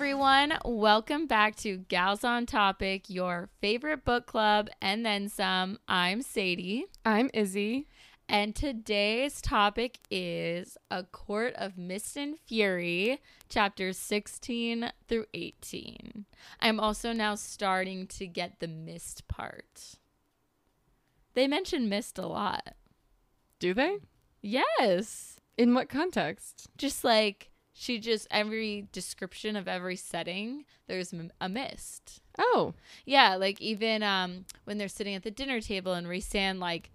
everyone. Welcome back to Gals on Topic, your favorite book club, and then some. I'm Sadie. I'm Izzie. And today's topic is A Court of Mist and Fury, chapters 16 through 18. I'm also now starting to get the mist part. They mention mist a lot. Do they? Yes. In what context? Just like she just, every description of every setting, there's a mist. Oh, Yeah, like even um when they're sitting at the dinner table and Rhysand like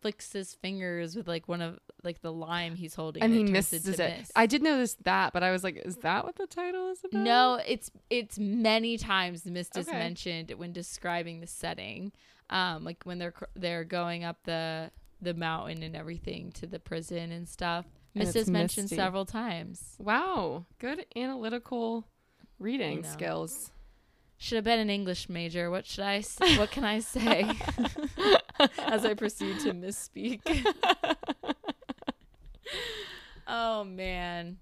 flicks his fingers with like one of like the lime he's holding and it he misses into it. mist. I did notice that, but I was like, is that what the title is about? no, it's it's many times mist is mentioned when describing the setting. Um like when they're they're going up the the mountain and everything to the prison and stuff. And Mist mentioned misty. several times. Wow, good analytical reading skills. Should have been an English major. What should I s- what can I say as I proceed to misspeak? oh man.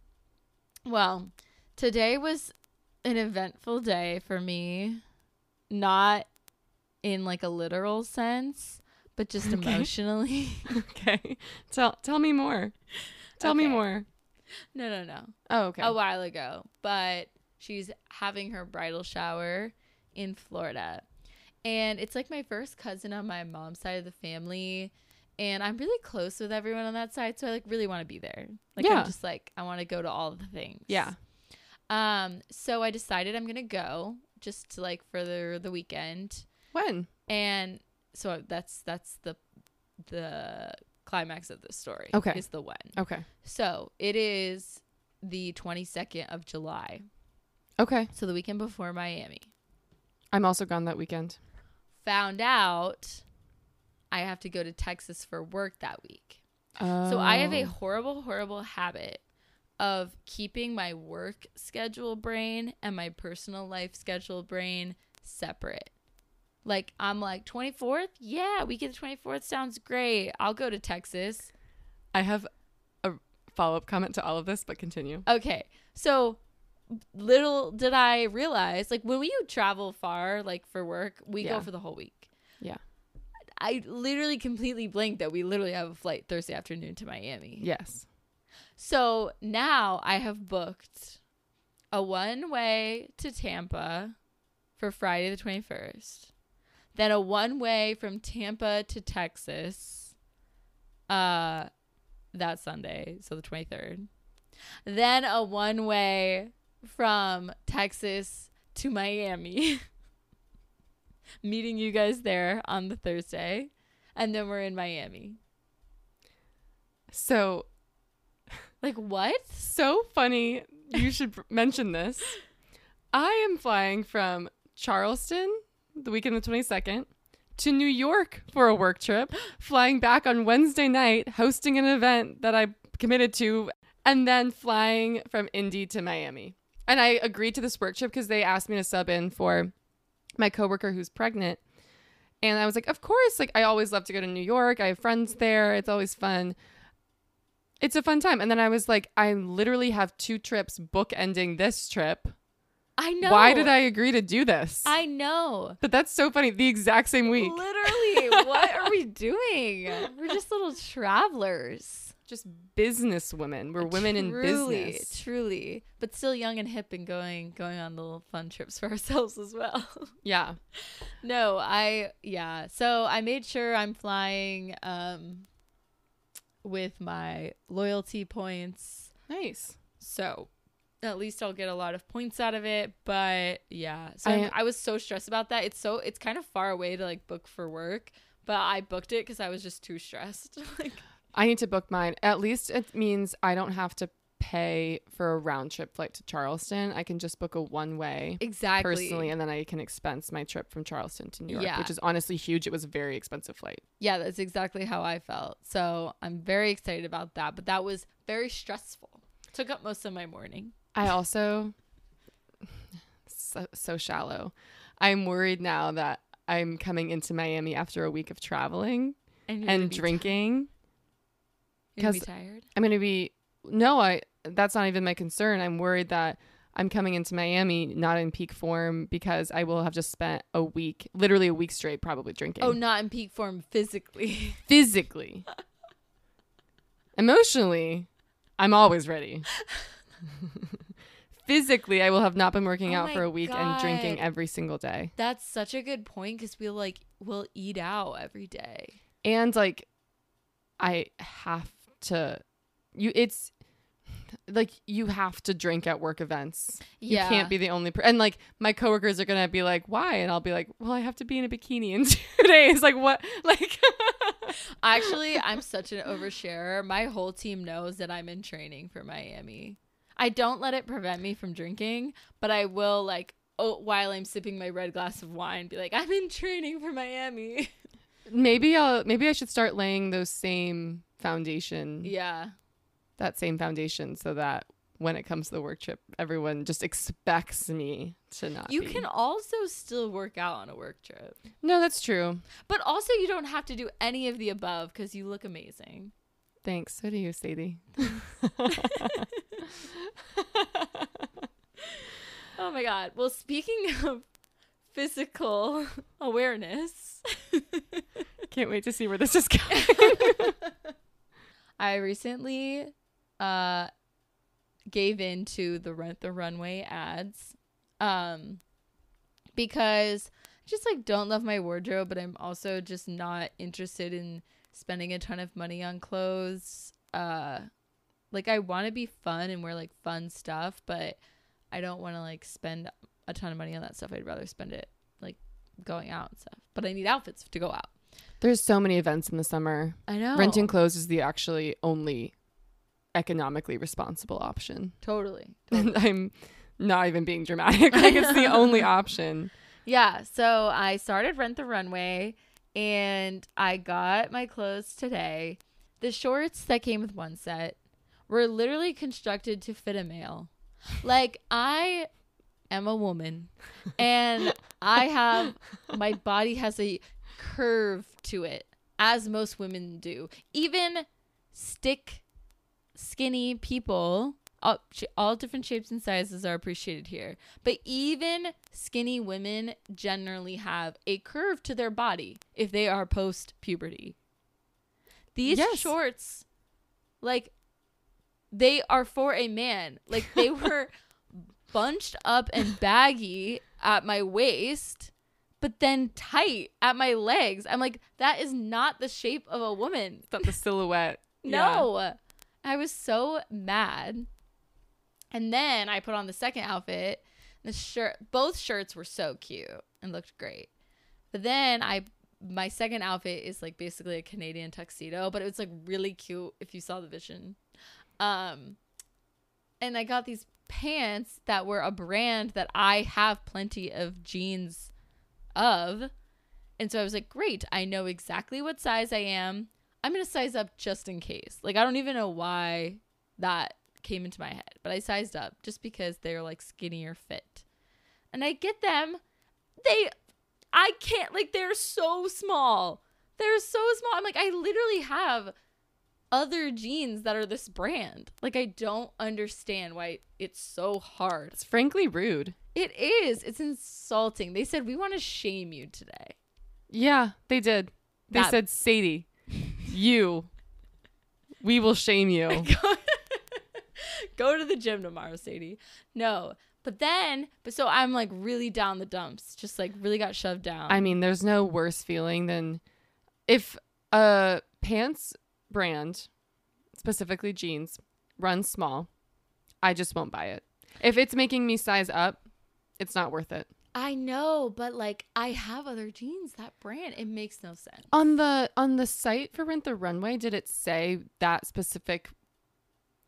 Well, today was an eventful day for me. Not in like a literal sense, but just Okay. emotionally. okay, tell tell me more. Tell me more. no, no, no. Oh, okay. a while ago, but she's having her bridal shower in Florida. And it's like my first cousin on my mom's side of the family. And I'm really close with everyone on that side, so I like really want to be there. Like Yeah. I'm just like I want to go to all the things. yeah. Um so I decided I'm going to go just to like for the the weekend. When? And so that's that's the the climax of the story. Okay. Is the when. Okay. So it is the 22nd of July. Okay. So the weekend before Miami. I'm also gone that weekend. Found out I have to go to Texas for work that week. So I have a Oh. horrible, horrible habit of keeping my work schedule brain and my personal life schedule brain separate. Like I'm like 24th? Yeah, weekend 24th sounds great. I'll go to Texas. I have a follow up comment to all of this, but continue. Okay. So little did I realize, like when we travel far, like for work, we Yeah. go for the whole week. Yeah. I literally completely blanked that we literally have a flight Thursday afternoon to Miami. Yes. So now I have booked a one way to Tampa for Friday the 21st, then a one way from Tampa to Texas uh, that Sunday, so the 23rd, then a one way from Texas to Miami, meeting you guys there on the Thursday, and then we're in Miami. So Like, what? so funny. You should mention this. I am flying from Charleston the weekend of the 22nd to New York for a work trip, flying back on Wednesday night, hosting an event that I committed to, and then flying from Indy to Miami. And I agreed to this work trip because they asked me to sub in for my coworker who's pregnant. And I was like, of course, like I always love to go to New York. I have friends there. It's always fun it's a fun time. And then I was like, I literally have two trips bookending this trip. I know. Why did I agree to do this? I know. but that's so funny. The exact same week. Literally, what are we doing? We're just little travelers. Just business women. We're women in Truly, business. Truly, but still young and hip and going going on little fun trips for ourselves as well. Yeah. no, I yeah. So I made sure I'm flying um with my loyalty points. Nice. So at least I'll get a lot of points out of it. But yeah, so I- I, was so stressed about that. It's so it's kind of far away to like book for work, but I booked it because I was just too stressed. like I need to book mine. At least it means I don't have to pay for a round trip flight to Charleston. I can just book a one way exactly. personally and then I can expense my trip from Charleston to New York, Yeah. which is honestly huge. It was a very expensive flight. Yeah, that's exactly how I felt. So I'm very excited about that. But that was very stressful. Took up most of my morning. I also so, so shallow. I'm worried now that I'm coming into Miami after a week of traveling And, gonna and drinking. ti- you're gonna be tired. I'm going to be no, I that's not even my concern. I'm worried that I'm coming into Miami not in peak form because I will have just spent a week, literally a week straight, probably drinking. Oh, not in peak form physically. physically. Emotionally, I'm always ready. Physically, I will have not been working Oh out for a week and drinking every single day. That's such a good point because we'll like we'll eat out every day. And like I have to you it's like you have to drink at work events. Yeah, You can't be the only per- and like my coworkers are going to be like, "Why?" And I'll be like, "Well, I have to be in a bikini in 2 days." Like what? Like Actually, I'm such an oversharer. My whole team knows that I'm in training for Miami. I don't let it prevent me from drinking, but I will like oh while I'm sipping my red glass of wine be like, I'm in training for Miami. maybe I'll maybe I should start laying those same foundation yeah. that same foundation so that when it comes to the work trip, everyone just expects me to not. You be. can also still work out on a work trip. No, that's true. But also you don't have to do any of the above cuz you look amazing. Thanks. So do you, Sadie. Oh my god. Well, speaking of physical awareness, Can't wait to see where this is going. I recently uh gave in to the rent the runway ads um because I just like don't love my wardrobe but I'm also just not interested in spending a ton of money on clothes uh like I want to be fun and wear like fun stuff but I don't want to like spend a ton of money on that stuff I'd rather spend it like going out and stuff but I need outfits to go out There's so many events in the summer. I know Renting clothes is the actually only economically responsible option. totally And I'm not even being dramatic. Like it's the only option. Yeah, so I started Rent the Runway and I got my clothes today. The shorts that came with one set were literally constructed to fit a male. Like I am a woman and I have my body has a curve to it as most women do. Even stick skinny people all, all different shapes and sizes are appreciated here. But even skinny women generally have a curve to their body if they are post puberty. These Yes. shorts, like, they are for a man. Like, they were bunched up and baggy at my waist, but then tight at my legs. I'm like, that is not the shape of a woman. It's not the silhouette. Yeah. No. I was so mad. And then I put on the second outfit. The shirt both shirts were so cute and looked great. But then I my second outfit is like basically a Canadian tuxedo, but it was like really cute if you saw the vision. Um and I got these pants that were a brand that I have plenty of jeans of. And so I was like, great, I know exactly what size I am. I'm going to size up just in case. Like, I don't even know why that came into my head, but I sized up just because they're like skinnier fit. And I get them. They, I can't, like, they're so small. They're so small. I'm like, I literally have other jeans that are this brand. Like, I don't understand why it's so hard. It's frankly rude. It is. It's insulting. They said, we want to shame you today. Yeah, they did. They That- said, Sadie, you, we will shame you. Go to the gym tomorrow, Sadie. No. But then, but so I'm like really down the dumps, just like really got shoved down. I mean, there's no worse feeling than if a pants brand, specifically jeans, runs small, I just won't buy it. If it's making me size up, it's not worth it. I know, but like I have other jeans that brand. It makes no sense. On the on the site for Rent the Runway, did it say that specific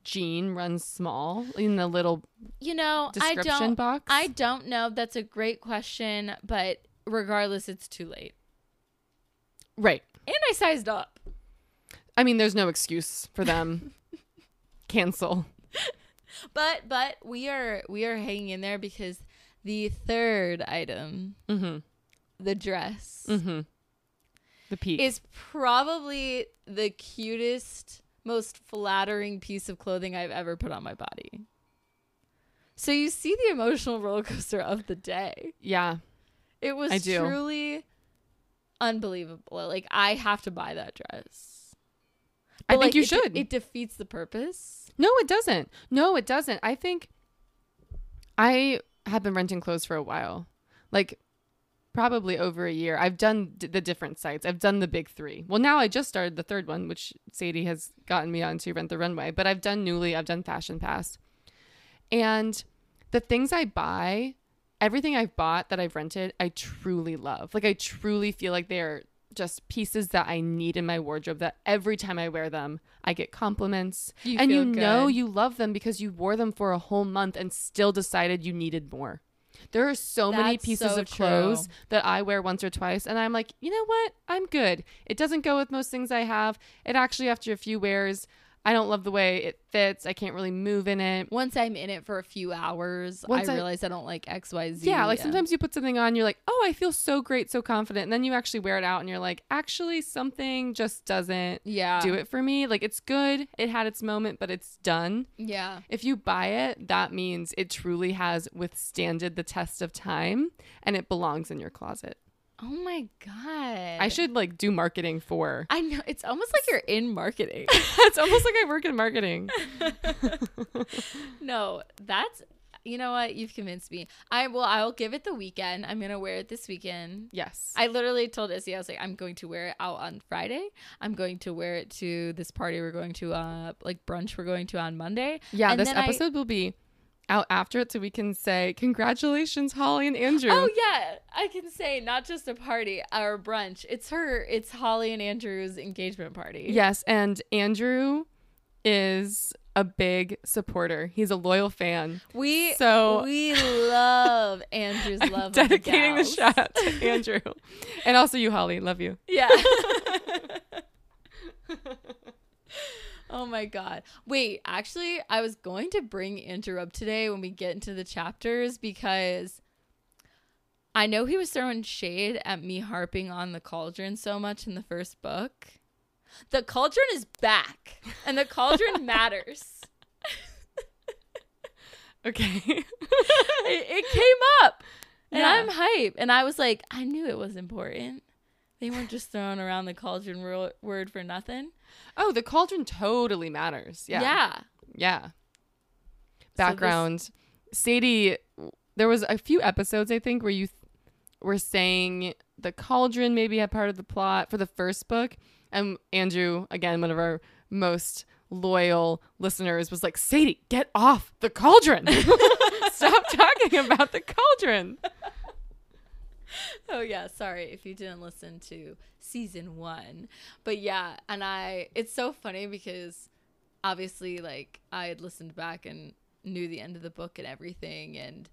jean runs small in the little You know, I don't box? I don't know. That's a great question, but regardless, it's too late. right. And I sized up. I mean, there's no excuse for them. Cancel. But but we are we are hanging in there because the third item, Mm-hmm. the dress, Mm-hmm. The peak. is probably the cutest, most flattering piece of clothing I've ever put on my body. So you see the emotional roller coaster of the day. Yeah. It was I truly unbelievable. Like I have to buy that dress. I But, think like, you it de- should. It defeats the purpose. No, it doesn't. No, it doesn't. I think I have been renting clothes for a while. Like probably over a year. I've done d- the different sites. I've done the big 3. Well, now I just started the third one, which Sadie has gotten me on to Rent the Runway, but I've done Nuuly, I've done Fashion Pass. And the things I buy, everything I've bought that I've rented, I truly love. Like I truly feel like they're just pieces that I need in my wardrobe that every time I wear them, I get compliments You and you feel know you love them because you wore them for a whole month and still decided you needed more. There are so many pieces so of clothes true. that I wear once or twice, and I'm like, you know what? I'm good. It doesn't go with most things I have. It actually, after a few wears, I don't love the way it fits. I can't really move in it. Once I'm in it for a few hours, Once I I- realize I don't like X, Y, Z. Yeah, like sometimes you put something on, you're like, oh, I feel so great, so confident. And then you actually wear it out and you're like, actually, something just doesn't yeah, do it for me. Like, it's good. It had its moment, but it's done. Yeah, If you buy it, that means it truly has withstanded the test of time and it belongs in your closet. Oh my god, I should like do marketing for. I know it's almost like you're in marketing. it's almost like I work in marketing. no, that's you know what you've convinced me. I will. I'll give it the weekend. I'm gonna wear it this weekend. Yes. I literally told Izzie, I was like, I'm going to wear it out on Friday. I'm going to wear it to this party we're going to, uh, like brunch we're going to on Monday. yeah, and this then I- episode will be out after it so we can say congratulations Holly and Andrew. Oh yeah, I can say not just a party or a brunch. It's her. It's Holly and Andrew's engagement party. Yes, and Andrew is a big supporter. He's a loyal fan. we So- we love Andrew's love. dedicating the, shot to Andrew. and also you Holly, love you. Yeah. oh my god. Wait, actually, I was going to bring up today when we get into the chapters because I know he was throwing shade at me harping on the cauldron so much in the first book. The cauldron is back, and the cauldron matters. Okay. It, it came up, and Yeah. I'm hype. And I was like, I knew it was important. They weren't just throwing around the cauldron ro- word for nothing. oh, the cauldron totally matters. Yeah. yeah. Yeah. So this- Background. Sadie, there was a few episodes I think where you th- were saying the cauldron maybe had part of the plot for the first book, and Andrew, again, one of our most loyal listeners, was like, "Sadie, get off the cauldron! Stop talking about the cauldron." Oh yeah, sorry if you didn't listen to season 1. But yeah, and I it's so funny because obviously like I had listened back and knew the end of the book and everything and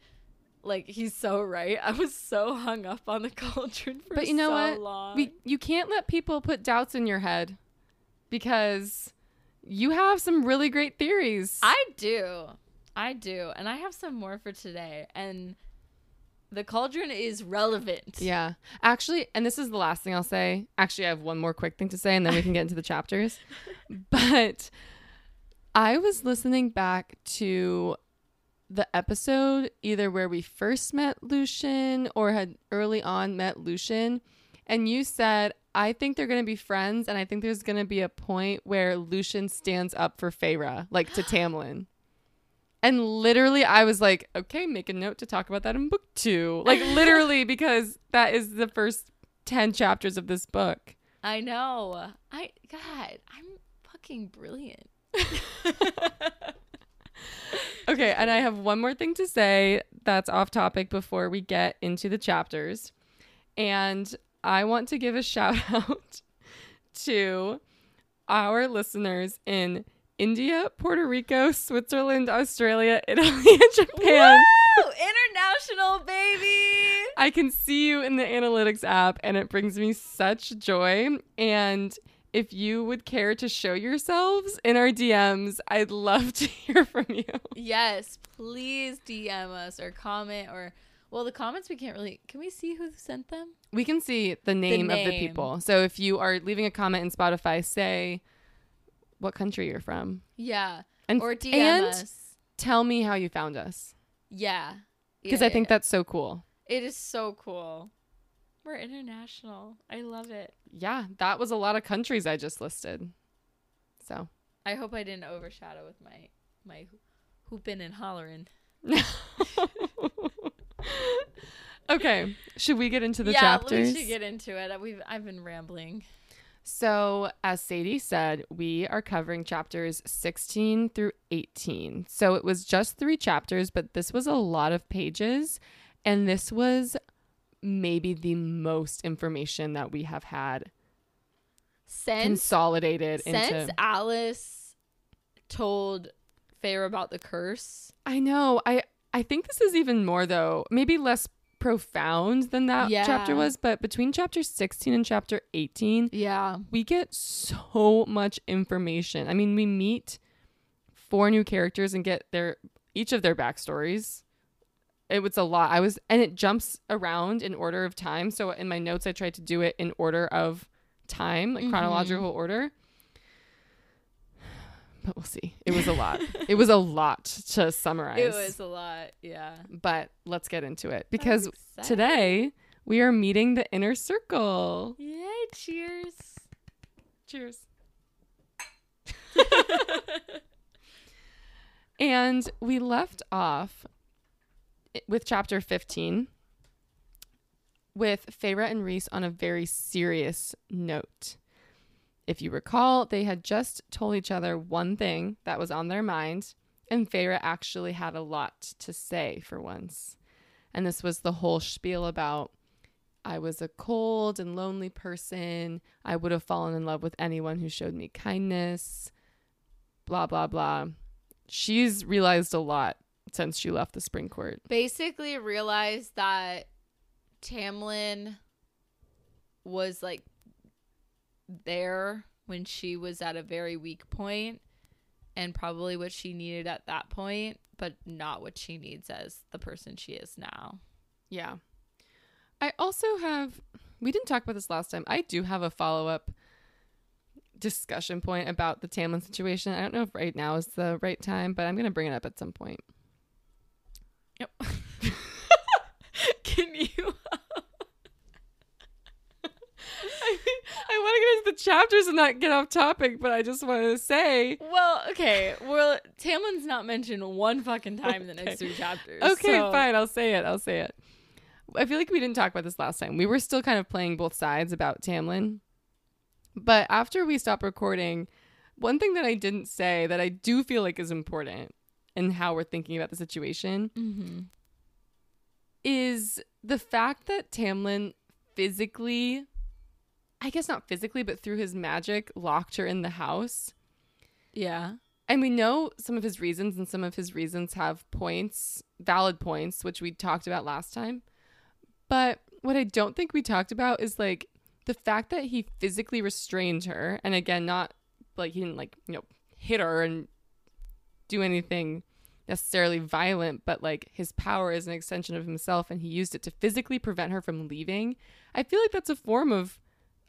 like he's so right. I was so hung up on the cauldron for But you know so what? long. We you can't let people put doubts in your head because you have some really great theories. I do. I do. And I have some more for today. And the cauldron is relevant. Yeah. Actually, and this is the last thing I'll say. Actually, I have one more quick thing to say and then we can get into the chapters. But I was listening back to the episode either where we first met Lucien or had early on met Lucien and you said I think they're going to be friends and I think there's going to be a point where Lucien stands up for Feyre like to Tamlin. And literally, I was like, okay, make a note to talk about that in book two. Like, literally, because that is the first 10 chapters of this book. I know. I God, I'm fucking brilliant. Okay, and I have one more thing to say that's off topic before we get into the chapters. And I want to give a shout out to our listeners in India, Puerto Rico, Switzerland, Australia, Italy, and Japan. Woo! International baby. I can see you in the analytics app and it brings me such joy. And if you would care to show yourselves in our DMs, I'd love to hear from you. Yes, please DM us or comment or well, the comments we can't really. Can we see who sent them? We can see the name, of the people. So if you are leaving a comment in Spotify, say what country you're from Yeah, and or DM and us. tell me how you found us. Yeah. because Yeah, I think yeah. that's so cool. it is so cool. We're international. I love it. Yeah, that was a lot of countries I just listed. So, I hope I didn't overshadow with my my hooping and hollering. okay, should we get into the yeah, chapters? we should get into it. We've I've been rambling. So, as Sadie said, we are covering chapters 16 through 18. So, it was just three chapters, but this was a lot of pages. And this was maybe the most information that we have had Since consolidated since into. Alice told Feyre about the curse. I know. I I think this is even more though, maybe less profound than that Yeah. chapter was, but between chapter 16 and chapter 18, Yeah. we get so much information. I mean, we meet four new characters and get their each of their backstories. It was a lot. I was and it jumps around in order of time. So in my notes I tried to do it in order of time, like Mhm. chronological order. But we'll see. It was a lot. it was a lot to summarize. It was a lot. Yeah. But let's get into it because today we are meeting the inner circle. Yay, cheers. Cheers. and we left off with chapter 15 with Feyre and Rhys on a very serious note. If you recall, they had just told each other one thing that was on their mind, and Feyre actually had a lot to say for once. And this was the whole spiel about I was a cold and lonely person. I would have fallen in love with anyone who showed me kindness. Blah, blah, blah. She's realized a lot since she left the spring court. Basically realized that Tamlin was like there when she was at a very weak point and probably what she needed at that point, but not what she needs as the person she is now. Yeah. I also have, we didn't talk about this last time. I do have a follow up discussion point about the Tamlin situation. I don't know if right now is the right time, but I'm going to bring it up at some point. Yep. Can you I, I want to get into the chapters and not get off topic, but I just wanted to say Well, okay. Well, Tamlin's not mentioned one fucking time in the next three chapters. Okay, so- fine. I'll say it. I'll say it. I feel like we didn't talk about this last time. We were still kind of playing both sides about Tamlin. But after we stopped recording, one thing that I didn't say that I do feel like is important in how we're thinking about the situation Mhm. is the fact that Tamlin physically, I guess not physically, but through his magic, locked her in the house. Yeah. And we know some of his reasons, and some of his reasons have points, valid points, which we talked about last time. But what I don't think we talked about is like the fact that he physically restrained her. And again, not like he didn't like, you know, hit her and do anything necessarily violent, but like his power is an extension of himself and he used it to physically prevent her from leaving. I feel like that's a form of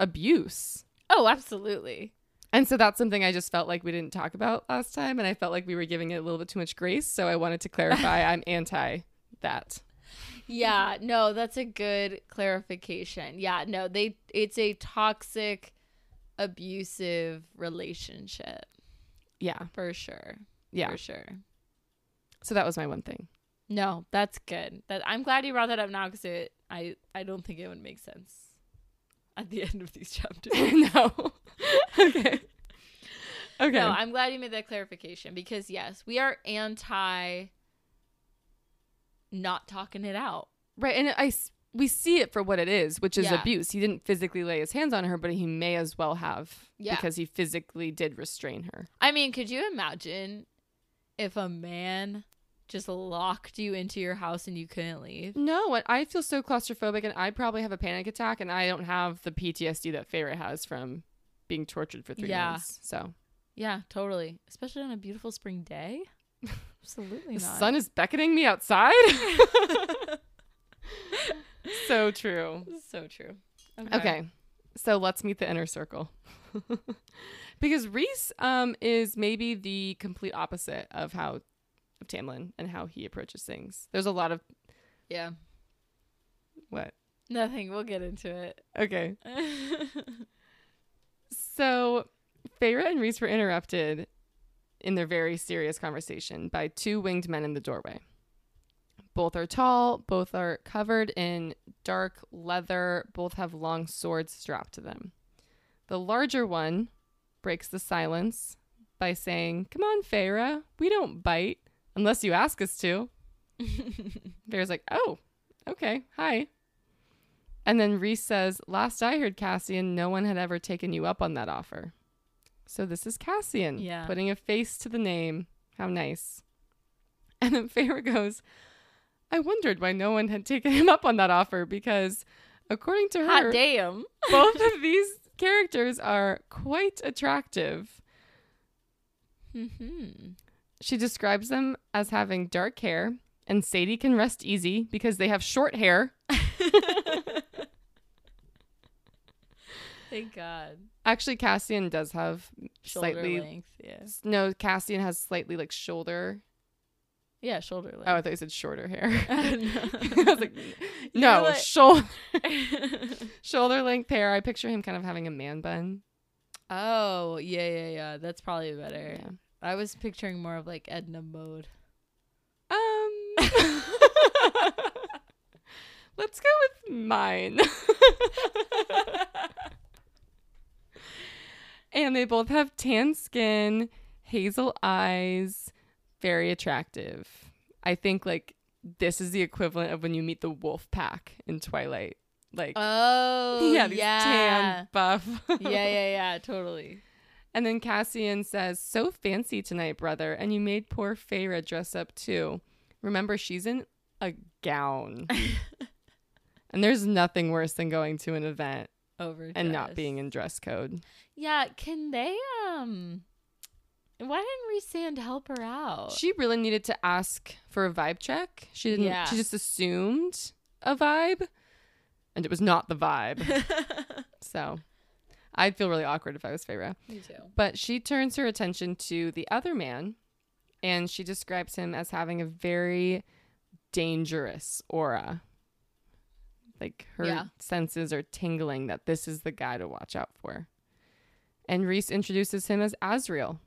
abuse. Oh, absolutely. And so that's something I just felt like we didn't talk about last time. And I felt like we were giving it a little bit too much grace. So I wanted to clarify I'm anti that. Yeah, no, that's a good clarification. Yeah, no, they it's a toxic abusive relationship Yeah. for sure. Yeah. For sure. So that was my one thing. No, that's good. That I'm glad you brought that up now cuz it I I don't think it would make sense at the end of these chapters. no. okay. Okay. No, I'm glad you made that clarification because yes, we are anti not talking it out. right. And I we see it for what it is, which is Yeah. abuse. He didn't physically lay his hands on her, but he may as well have Yeah. because he physically did restrain her. I mean, could you imagine if a man just locked you into your house and you couldn't leave? No, I feel so claustrophobic, and I'd probably have a panic attack, and I don't have the PTSD that Feyre has from being tortured for three Yeah. months. So Yeah, totally. Especially on a beautiful spring day. Absolutely the not. sun is beckoning me outside. so true. so true. Okay. So let's meet the inner circle. because Rhys um, is maybe the complete opposite of how of Tamlin and how he approaches things. There's a lot of Yeah. what? Nothing. We'll get into it. Okay. So Feyre and Rhys were interrupted in their very serious conversation by two winged men in the doorway. Both are tall, both are covered in dark leather, both have long swords strapped to them. The larger one breaks the silence by saying, Come on, Feyre, we don't bite unless you ask us to. Feyre's like, Oh, okay, hi. And then Rhys says, Last I heard, Cassian, no one had ever taken you up on that offer. So this is Cassian Yeah. putting a face to the name. How nice. And then Feyre goes, I wondered why no one had taken him up on that offer because, according to her, Hot damn. both of these characters are quite attractive. hmm She describes them as having dark hair, and Sadie can rest easy because they have short hair. Thank God. Actually, Cassian does have Shoulder slightly. length. Yeah. No, Cassian has slightly like shoulder. Yeah, shoulder length. Oh, I thought you said shorter hair. no. I was like, no, like- shoulder shoulder length hair. I picture him kind of having a man bun. oh, yeah, yeah, yeah. That's probably better. Yeah. I was picturing more of like Edna mode. Um, let's go with mine. and they both have tan skin, hazel eyes, very attractive. I think like this is the equivalent of when you meet the wolf pack in Twilight. Like Oh, yeah, these tan buff. yeah, yeah, yeah, totally. And then Cassian says, So fancy tonight, brother. And you made poor Feyre dress up too. Remember, she's in a gown. and there's nothing worse than going to an event Over and not being in dress code. Yeah, can they um why didn't Rhysand help her out? She really needed to ask for a vibe check. She didn't, Yeah. she just assumed a vibe, and it was not the vibe. so I'd feel really awkward if I was Feyre. Me too. But she turns her attention to the other man and she describes him as having a very dangerous aura. Like her Yeah. senses are tingling that this is the guy to watch out for. And Rhys introduces him as Azriel,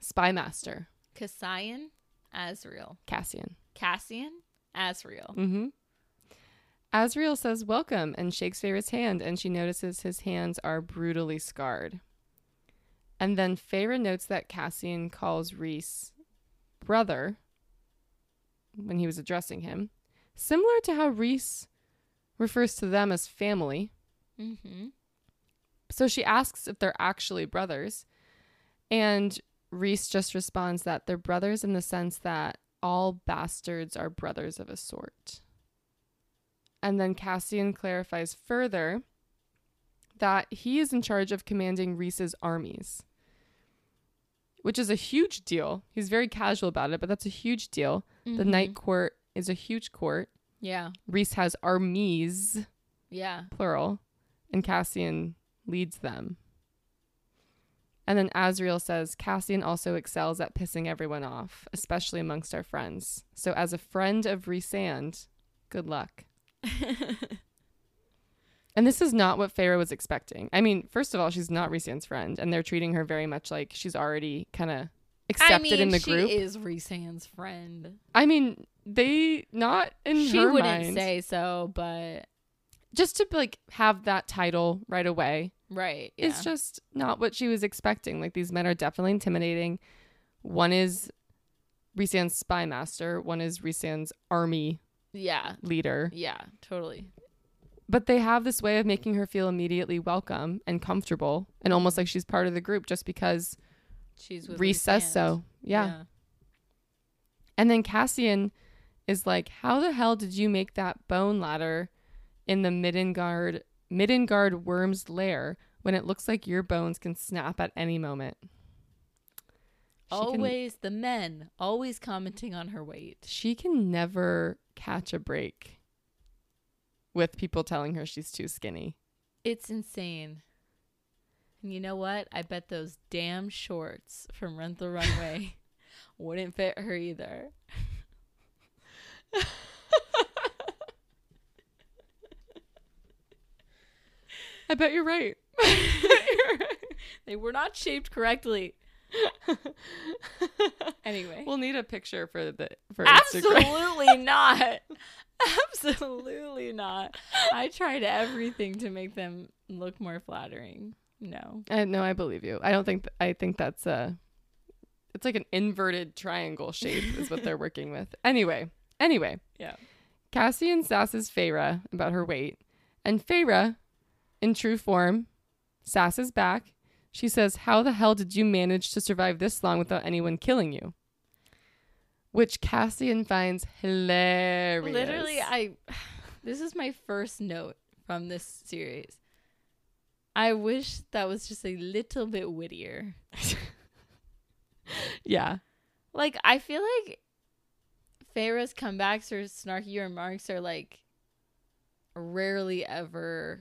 spy master, Cassian, Azriel. Cassian. Cassian, Azriel. Mm-hmm. Azriel says welcome and shakes Feyre's hand, and she notices his hands are brutally scarred. And then Feyre notes that Cassian calls Rhys brother when he was addressing him, similar to how Rhys refers to them as family. Mm-hmm. So she asks if they're actually brothers, and Rhys just responds that they're brothers in the sense that all bastards are brothers of a sort. And then Cassian clarifies further that he is in charge of commanding Rhys's armies, which is a huge deal. He's very casual about it, but that's a huge deal. The mm-hmm. Night Court is a huge court. Yeah. Rhys has armies, Yeah. plural, and Cassian leads them. And then Azriel says Cassian also excels at pissing everyone off, especially amongst our friends. So, as a friend of Rhysand, good luck. And this is not what Feyre was expecting. I mean, first of all, she's not Rhysand's friend, and they're treating her very much like she's already kind of accepted I mean, in the group. she group. is Rhysand's friend. I mean, they not in she wouldn't mind. say so, but just to like have that title right away right. Yeah. It's just not what she was expecting. Like these men are definitely intimidating. One is Rhysand's spy master, one is Rhysand's army yeah. leader. Yeah, totally. But they have this way of making her feel immediately welcome and comfortable and almost like she's part of the group just because She's with Rhys says so. Yeah. And then Cassian is like, How the hell did you make that bone ladder in the Middengard Middengard Wyrm's lair when it looks like your bones can snap at any moment? She can- Always the men, always commenting on her weight. she can never catch a break with people telling her she's too skinny. It's insane. And you know what? I bet those damn shorts from Run the Runway wouldn't fit her either. I bet you're right. they were not shaped correctly. anyway. We'll need a picture for the for Instagram. Absolutely not. Absolutely not. I tried everything to make them look more flattering. No. I no, I believe you. I don't think th- I think that's a it's like an inverted triangle shape is what they're working with. Anyway, anyway. Yeah. Cassian sasses Feyre about her weight, and Feyre, in true form, sasses back. She says, "How the hell did you manage to survive this long without anyone killing you?" Which Cassian finds hilarious. Literally, I this is my first note from this series. I wish that was just a little bit wittier. yeah. Like I feel like Feyre's comebacks or snarky remarks are like rarely ever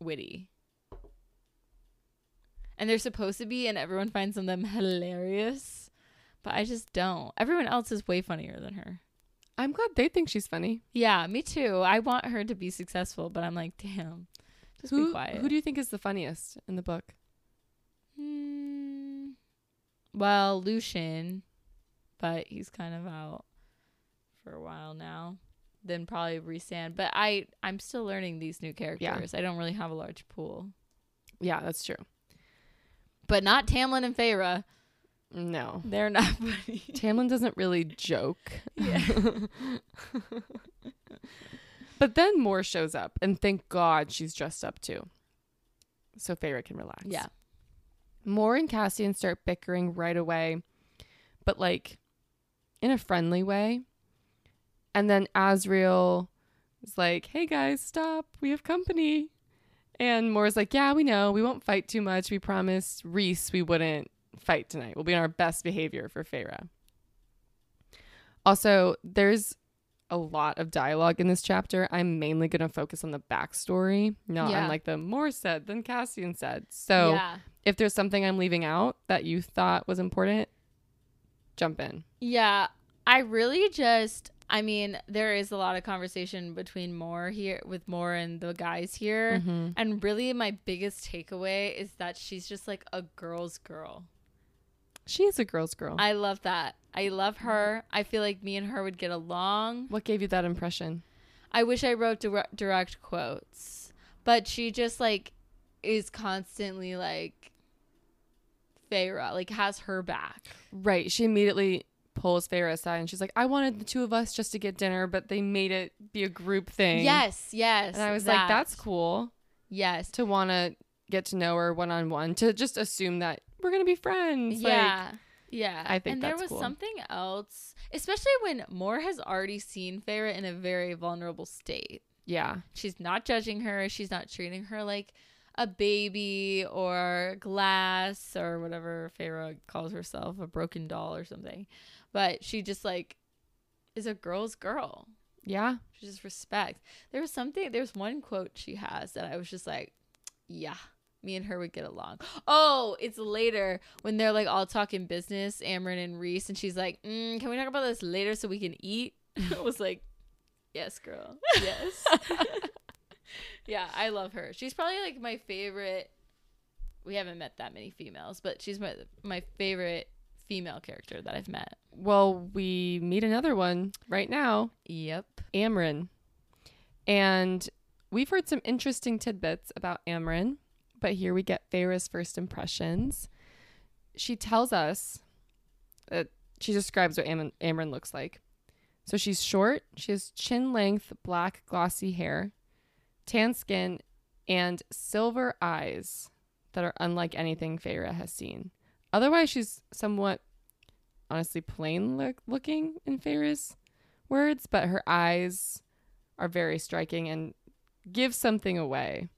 witty. And they're supposed to be and everyone finds them hilarious. But I just don't. Everyone else is way funnier than her. I'm glad they think she's funny. Yeah, me too. I want her to be successful, but I'm like, damn. Just who, be quiet. Who do you think is the funniest in the book? Hmm. well, Lucien, but he's kind of out for a while now. Then probably Rhysand, but I I'm still learning these new characters. Yeah. I don't really have a large pool. Yeah, that's true. But not Tamlin and Feyre. No. They're not funny. Tamlin doesn't really joke. Yeah. but then Mor shows up, and thank God she's dressed up too. So Feyre can relax. yeah. Mor and Cassian start bickering right away, but like in a friendly way. And then Azriel is like, hey guys, stop. We have company. And Mor's like, yeah, we know. We won't fight too much. We promised Rhys we wouldn't fight tonight. We'll be on our best behavior for Feyre. Also, there's a lot of dialogue in this chapter. I'm mainly going to focus on the backstory, not Yeah. on like the more said than Cassian said. So yeah. if there's something I'm leaving out that you thought was important, jump in. Yeah. I really just I mean, there is a lot of conversation between Mor here with Mor and the guys here. Mm-hmm. And really my biggest takeaway is that she's just like a girl's girl. She is a girl's girl. I love that. I love her. I feel like me and her would get along. what gave you that impression? I wish I wrote direct, direct quotes, but she just like is constantly like Feyre, like has her back. Right. She immediately pulls Feyre aside and she's like, I wanted the two of us just to get dinner, but they made it be a group thing. Yes, yes. And I was that. like, that's cool Yes. to want to get to know her one on one, to just assume that we're going to be friends. Like, Yeah. yeah. I think and there was cool. something else, especially when Mor has already seen Feyre in a very vulnerable state. yeah. She's not judging her. She's not treating her like a baby or glass or whatever Feyre calls herself, a broken doll or something. But she just like is a girl's girl. Yeah. She just respects. There was something. There's one quote she has that I was just like, yeah, me and her would get along. Oh, it's later when they're like all talking business, Amren and Rhys, and she's like, mm, can we talk about this later so we can eat? I was like, yes, girl, yes. yeah, I love her. She's probably like my favorite. We haven't met that many females, but she's my my favorite female character that I've met. Well, we meet another one right now, Yep. Amren. And we've heard some interesting tidbits about Amren, but here we get Feyre's first impressions. She tells us that she describes what Am- Amren looks like. So she's short, she has chin length, black, glossy hair, tan skin, and silver eyes that are unlike anything Feyre has seen. Otherwise, she's somewhat, honestly, plain look- looking in Feyre's words, but her eyes are very striking and give something away.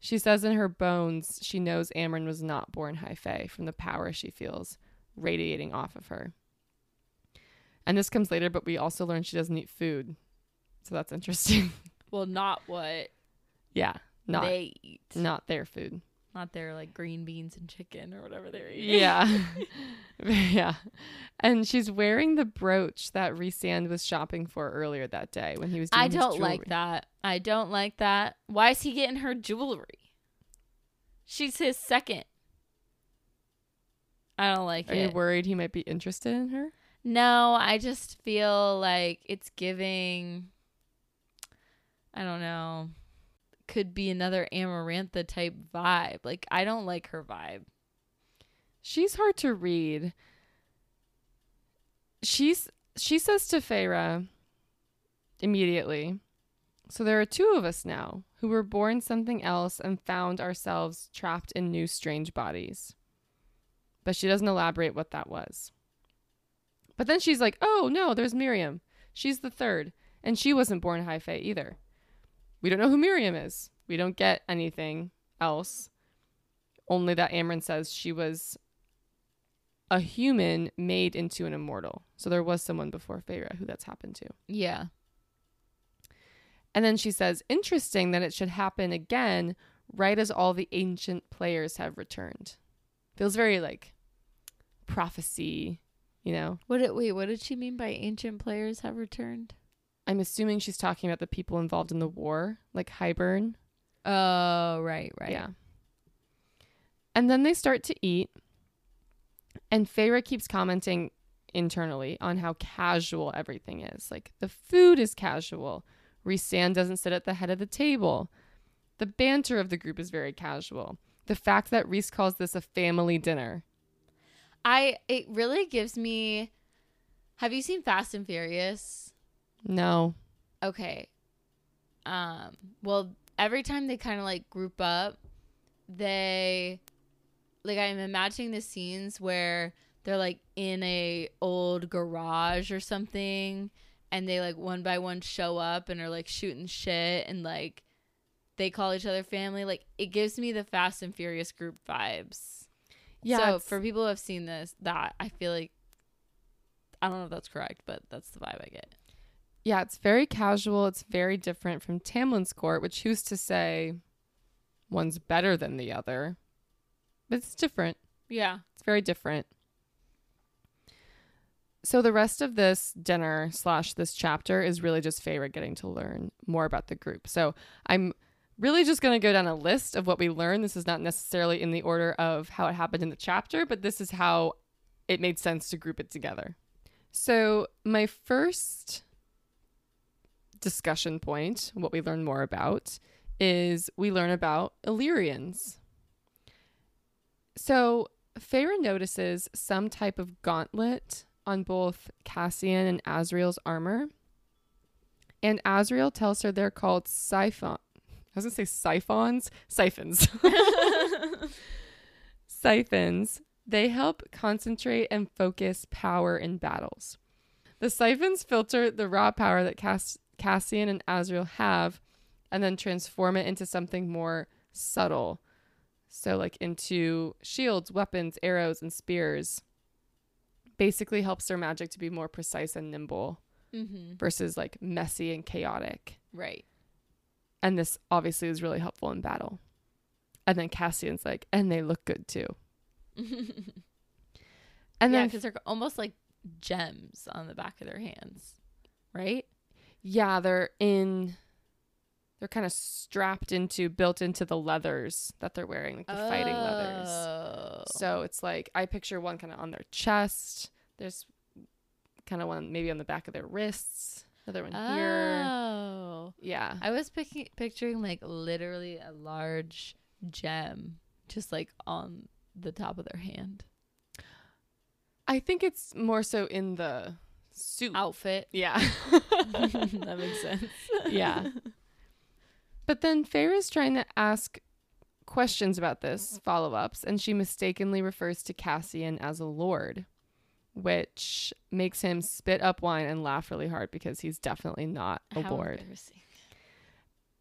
She says in her bones she knows Amren was not born high fae from the power she feels radiating off of her. And this comes later, but we also learn she doesn't eat food. So that's interesting. Well, not what yeah, not they eat. not their food. Not their like green beans and chicken or whatever they're eating. Yeah. yeah. And she's wearing the brooch that Rhysand was shopping for earlier that day when he was doing I don't like that. I don't like that. Why is he getting her jewelry? She's his second. I don't like it. Are you worried he might be interested in her? No, I just feel like it's giving I don't know. Could be another Amarantha type vibe. Like I don't like her vibe. She's hard to read. She's she says to Feyre immediately. So there are two of us now who were born something else and found ourselves trapped in new strange bodies. But she doesn't elaborate what that was. But then she's like, "Oh no, there's Miryam. She's the third, and she wasn't born high fae either. We don't know who Miryam is. We don't get anything else. Only that Amren says she was a human made into an immortal. So there was someone before Feyre who that's happened to. Yeah. And then she says, interesting that it should happen again right as all the ancient players have returned. Feels very like prophecy, you know? What did wait, what did she mean by ancient players have returned? I'm assuming she's talking about the people involved in the war, like Hybern. Oh, right, right. Yeah. And then they start to eat. And Feyre keeps commenting internally on how casual everything is. Like the food is casual. Rhysand doesn't sit at the head of the table. The banter of the group is very casual. The fact that Rhys calls this a family dinner. I it really gives me Have you seen Fast and Furious? No. Okay. Um well every time they kind of like group up they like I'm imagining the scenes where they're like in a old garage or something and they like one by one show up and are like shooting shit and like they call each other family like it gives me the Fast and Furious group vibes. Yeah. so for people who have seen this, that I feel like I don't know if that's correct, but that's the vibe I get. Yeah, it's very casual. It's very different from Tamlin's court, which who's to say one's better than the other. But it's different. Yeah. It's very different. So the rest of this dinner slash this chapter is really just Feyre getting to learn more about the group. So I'm really just going to go down a list of what we learned. This is not necessarily in the order of how it happened in the chapter, but this is how it made sense to group it together. So my first discussion point, what we learn more about, is we learn about Illyrians. So Feyre notices some type of gauntlet on both Cassian and Azriel's armor. And Azriel tells her they're called siphon. I was going to say siphons. Siphons. Siphons. They help concentrate and focus power in battles. The siphons filter the raw power that Cass- Cassian and Azriel have and then transform it into something more subtle. So, like into shields, weapons, arrows, and spears. Basically, helps their magic to be more precise and nimble Mm-hmm. versus like messy and chaotic. Right. And this obviously is really helpful in battle. And then Cassian's like, and they look good too. and And yeah, then, because they're almost like gems on the back of their hands, right? Yeah, they're in, they're kind of strapped into, built into the leathers that they're wearing, like the fighting leathers. Oh. So it's like I picture one kind of on their chest. There's kind of one maybe on the back of their wrists. Another one here. Oh. Yeah. I was picking, picturing like literally a large gem just like on the top of their hand. I think it's more so in the suit. Outfit. Yeah. that makes sense. yeah. But then Feyre is trying to ask questions about this, follow ups, and she mistakenly refers to Cassian as a lord, which makes him spit up wine and laugh really hard because he's definitely not a How lord.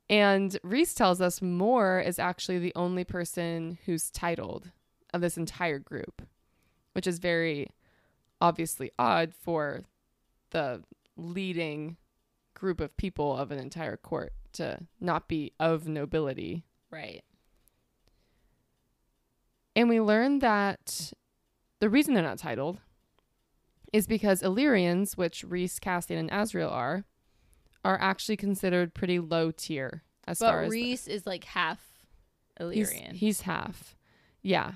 And Rhys tells us Mor is actually the only person who's titled of this entire group, which is very obviously odd for the leading group of people of an entire court to not be of nobility. Right. And we learn that the reason they're not titled is because Illyrians, which Rhys, Cassian, and Azriel are, are actually considered pretty low tier as far But as Rhys is like half he's, Illyrian. he's half. Yeah.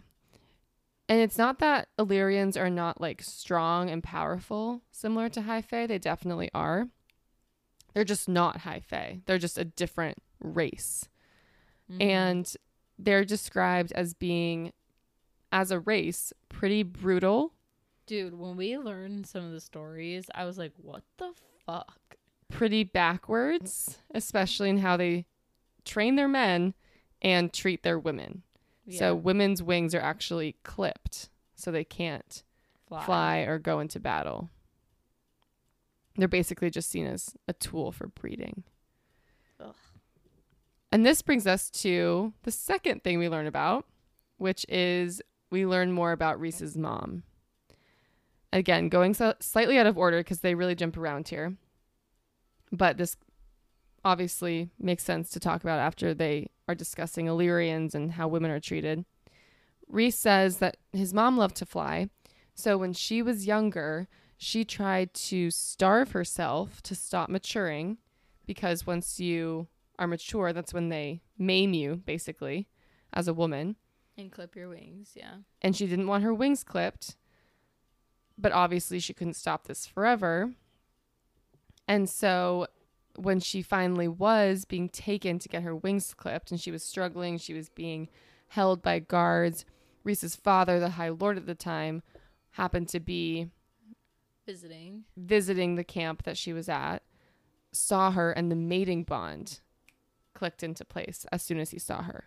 And it's not that Illyrians are not like strong and powerful, similar to High Fae. They definitely are. They're just not High Fae. They're just a different race. Mhm. And they're described as being, as a race, pretty brutal, dude, when we learned some of the stories, I was like, what the fuck? pretty backwards, especially in how they train their men and treat their women. So women's wings are actually clipped so they can't fly. or go into battle. They're basically just seen as a tool for breeding. Ugh. And this brings us to the second thing we learn about, which is we learn more about Rhys's mom. Again, going so- slightly out of order because they really jump around here. But this obviously makes sense to talk about after they are discussing Illyrians and how women are treated. Rhys says that his mom loved to fly. So when she was younger, she tried to starve herself to stop maturing because once you are mature, that's when they maim you, basically, as a woman. And clip your wings, yeah. And she didn't want her wings clipped. But obviously, she couldn't stop this forever. And so when she finally was being taken to get her wings clipped and she was struggling, she was being held by guards. Rhys's father, the High Lord at the time, happened to be Visiting. visiting the camp that she was at, saw her, and the mating bond clicked into place as soon as he saw her.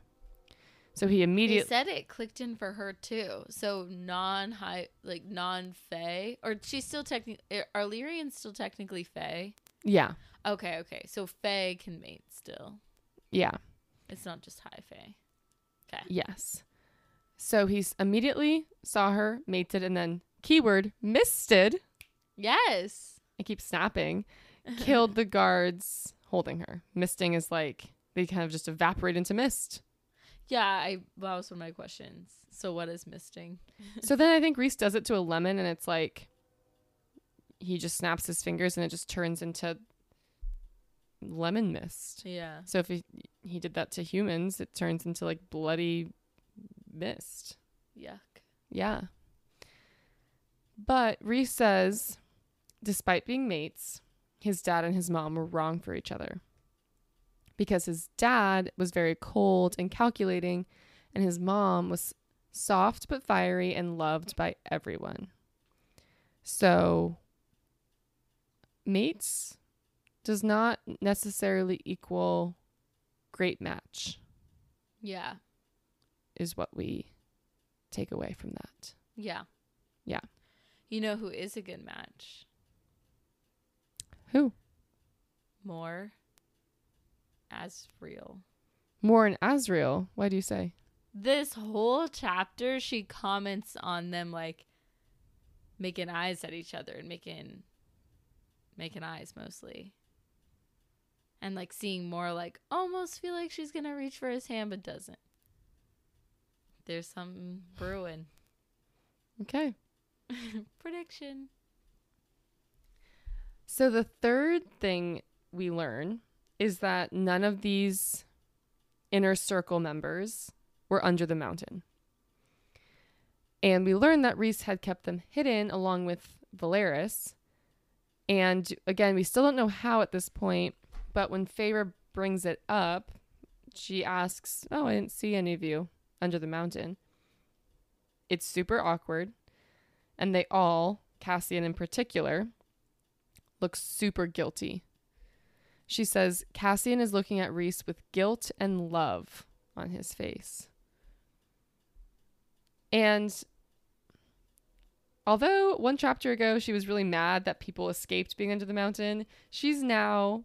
So he immediately, said it clicked in for her too. So non high, like non Fey, or she's still technically. Eh, Are Lyrians still technically Fey? Yeah, Okay, okay. So Fey can mate still. yeah, It's not just high Fey. Okay. yes. So he's immediately saw her, mated, and then keyword misted. Yes. I keep snapping. Killed the guards holding her. Misting is like they kind of just evaporate into mist. Yeah, I that was one of my questions. So what is misting? so then I think Rhys does it to a lemon, and it's like he just snaps his fingers, and it just turns into lemon mist. Yeah. So if he he did that to humans, it turns into like bloody mist. Yuck. Yeah. But Rhys says, despite being mates, his dad and his mom were wrong for each other. Because his dad was very cold and calculating, and his mom was soft but fiery and loved by everyone. So, mates does not necessarily equal great match, Yeah. is what we take away from that. Yeah. Yeah. You know who is a good match? Who? Mor as real. Mor in Azriel. Why do you say? This whole chapter, she comments on them like making eyes at each other and making making eyes mostly. And like seeing Mor like almost feel like she's gonna reach for his hand but doesn't. There's something brewing. Okay. Prediction. So the third thing we learn is that none of these inner circle members were under the mountain. And we learn that Rhys had kept them hidden along with Velaris. And again, we still don't know how at this point, but when Feyre brings it up, she asks, Oh, I didn't see any of you under the mountain. It's super awkward. And they all, Cassian in particular, look super guilty. She says Cassian is looking at Rhys with guilt and love on his face. And although one chapter ago she was really mad that people escaped being under the mountain, she's now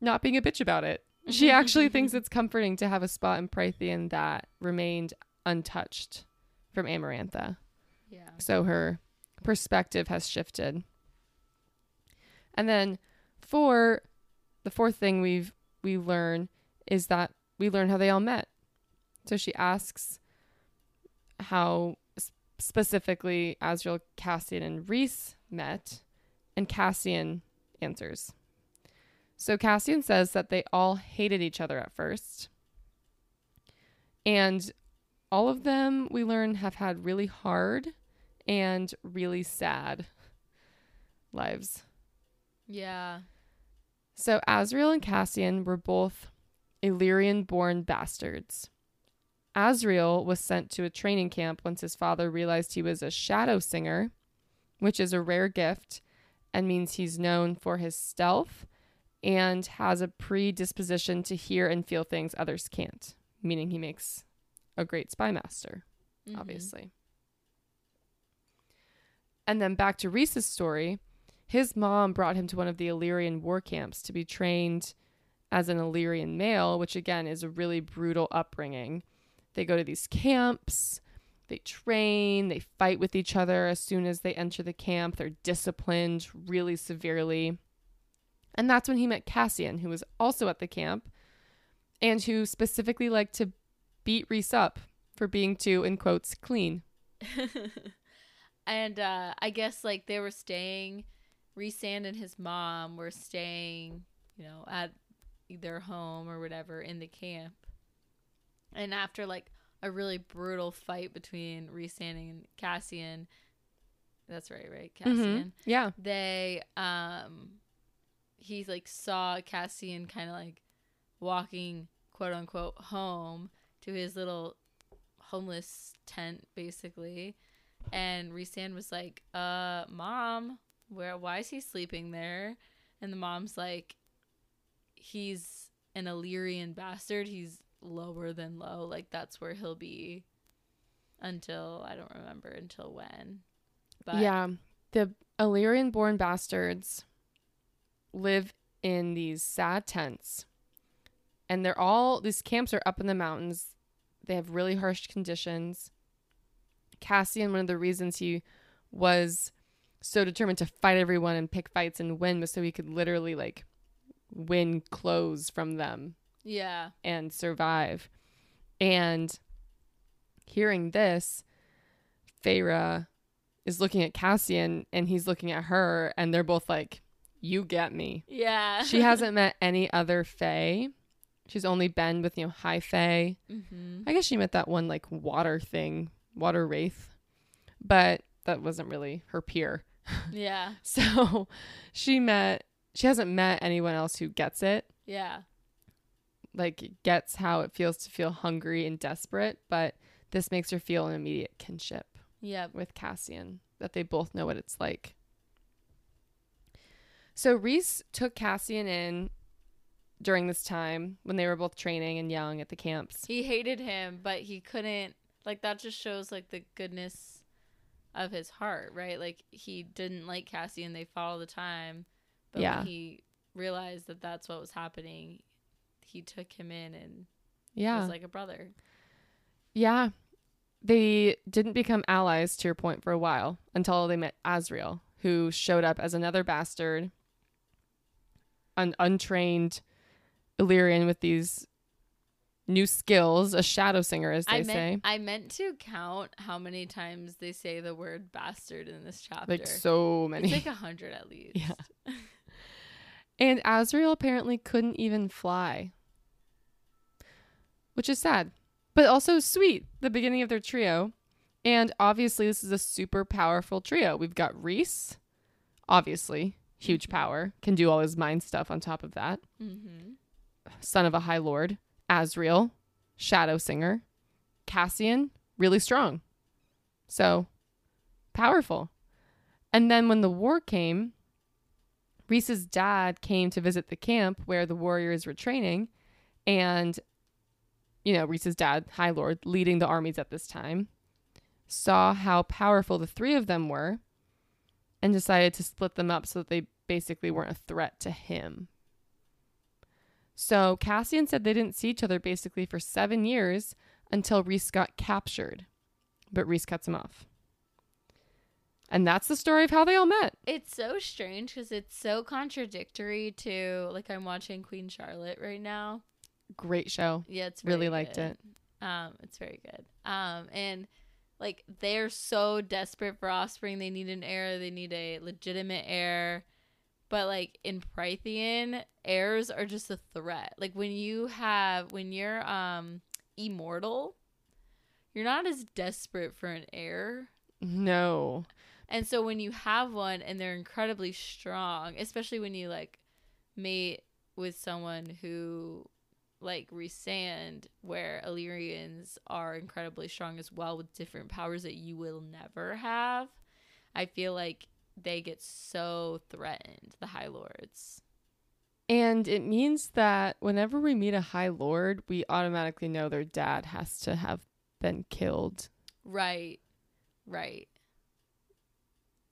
not being a bitch about it. She actually thinks it's comforting to have a spot in Prythian that remained untouched from Amarantha. Yeah. So her perspective has shifted. And then four, the fourth thing we've we learn is that we learn how they all met. So she asks how specifically Azriel, Cassian, and Rhys met, and Cassian answers. So Cassian says that they all hated each other at first. And all of them, we learn, have had really hard and really sad lives. Yeah. So Azriel and Cassian were both Illyrian born bastards. Azriel was sent to a training camp once his father realized he was a shadow singer, which is a rare gift and means he's known for his stealth and has a predisposition to hear and feel things others can't, meaning he makes a great spy master Mhm. obviously. And then back to Rhys's story, his mom brought him to one of the Illyrian war camps to be trained as an Illyrian male, which again is a really brutal upbringing. They go to these camps, they train, they fight with each other as soon as they enter the camp, they're disciplined really severely. And that's when he met Cassian, who was also at the camp and who specifically liked to beat Rhys up for being too, in quotes, clean. and uh I guess like they were staying Rhys and his mom were staying, you know, at their home or whatever in the camp. And after like a really brutal fight between Rhysand and Cassian, that's right, right? Cassian. Yeah. They um he like saw Cassian kind of like walking quote unquote home to his little homeless tent basically and Rhysand was like uh mom where why is he sleeping there and the mom's like he's an Illyrian bastard he's lower than low like that's where he'll be until I don't remember until when but yeah. The Illyrian born bastards live in these sad tents. And they're all, these camps are up in the mountains. They have really harsh conditions. Cassian, one of the reasons he was so determined to fight everyone and pick fights and win was so he could literally like win clothes from them yeah and survive. And hearing this, Feyre is looking at Cassian and he's looking at her, and they're both like, You get me. yeah She hasn't met any other Fae. She's only been with, you know, High Fae. hmm I guess she met that one like water thing, water wraith, but that wasn't really her peer. yeah So she met, she hasn't met anyone else who gets it yeah like gets how it feels to feel hungry and desperate, but this makes her feel an immediate kinship Yep. with Cassian, that they both know what it's like. So Rhys took Cassian in during this time when they were both training and young at the camps. He hated him, but he couldn't like that just shows like the goodness of his heart, right? Like he didn't like Cassian, they fought all the time. But Yeah. when he realized that that's what was happening, he took him in and Yeah. was like a brother. yeah. They didn't become allies to your point for a while until they met Azriel, who showed up as another bastard, an untrained Illyrian with these new skills, a shadow singer, as they I meant say. I meant to count how many times they say the word bastard in this chapter. Like so many. It's like a hundred at least. Yeah. And Azriel apparently couldn't even fly, which is sad, but also sweet. The beginning of their trio. And obviously, this is a super powerful trio. We've got Rhys, obviously, huge power, can do all his mind stuff on top of that. Mm-hmm. Son of a High Lord. Azriel, shadow singer. Cassian, really strong. So, powerful. And then when the war came, Rhys's dad came to visit the camp where the warriors were training. And, you know, Rhys's dad, High Lord, leading the armies at this time, saw how powerful the three of them were and decided to split them up so that they basically weren't a threat to him. So Cassian said they didn't see each other basically for seven years until Rhys got captured. But Rhys cuts him off. And that's the story of how they all met. It's so strange because it's so contradictory to like I'm watching Queen Charlotte right now. Great show. Yeah, it's Really very liked it. Um, it's very good. Um, and like they're so desperate for offspring. They need an heir. They need a legitimate heir. But like in Prythian, heirs are just a threat. Like when you have when you're um immortal, you're not as desperate for an heir. No. And so when you have one and they're incredibly strong, especially when you like mate with someone who like Rhysand, where Illyrians are incredibly strong as well with different powers that you will never have, I feel like they get so threatened, the High Lords. And it means that whenever we meet a High Lord, we automatically know their dad has to have been killed. Right. Right.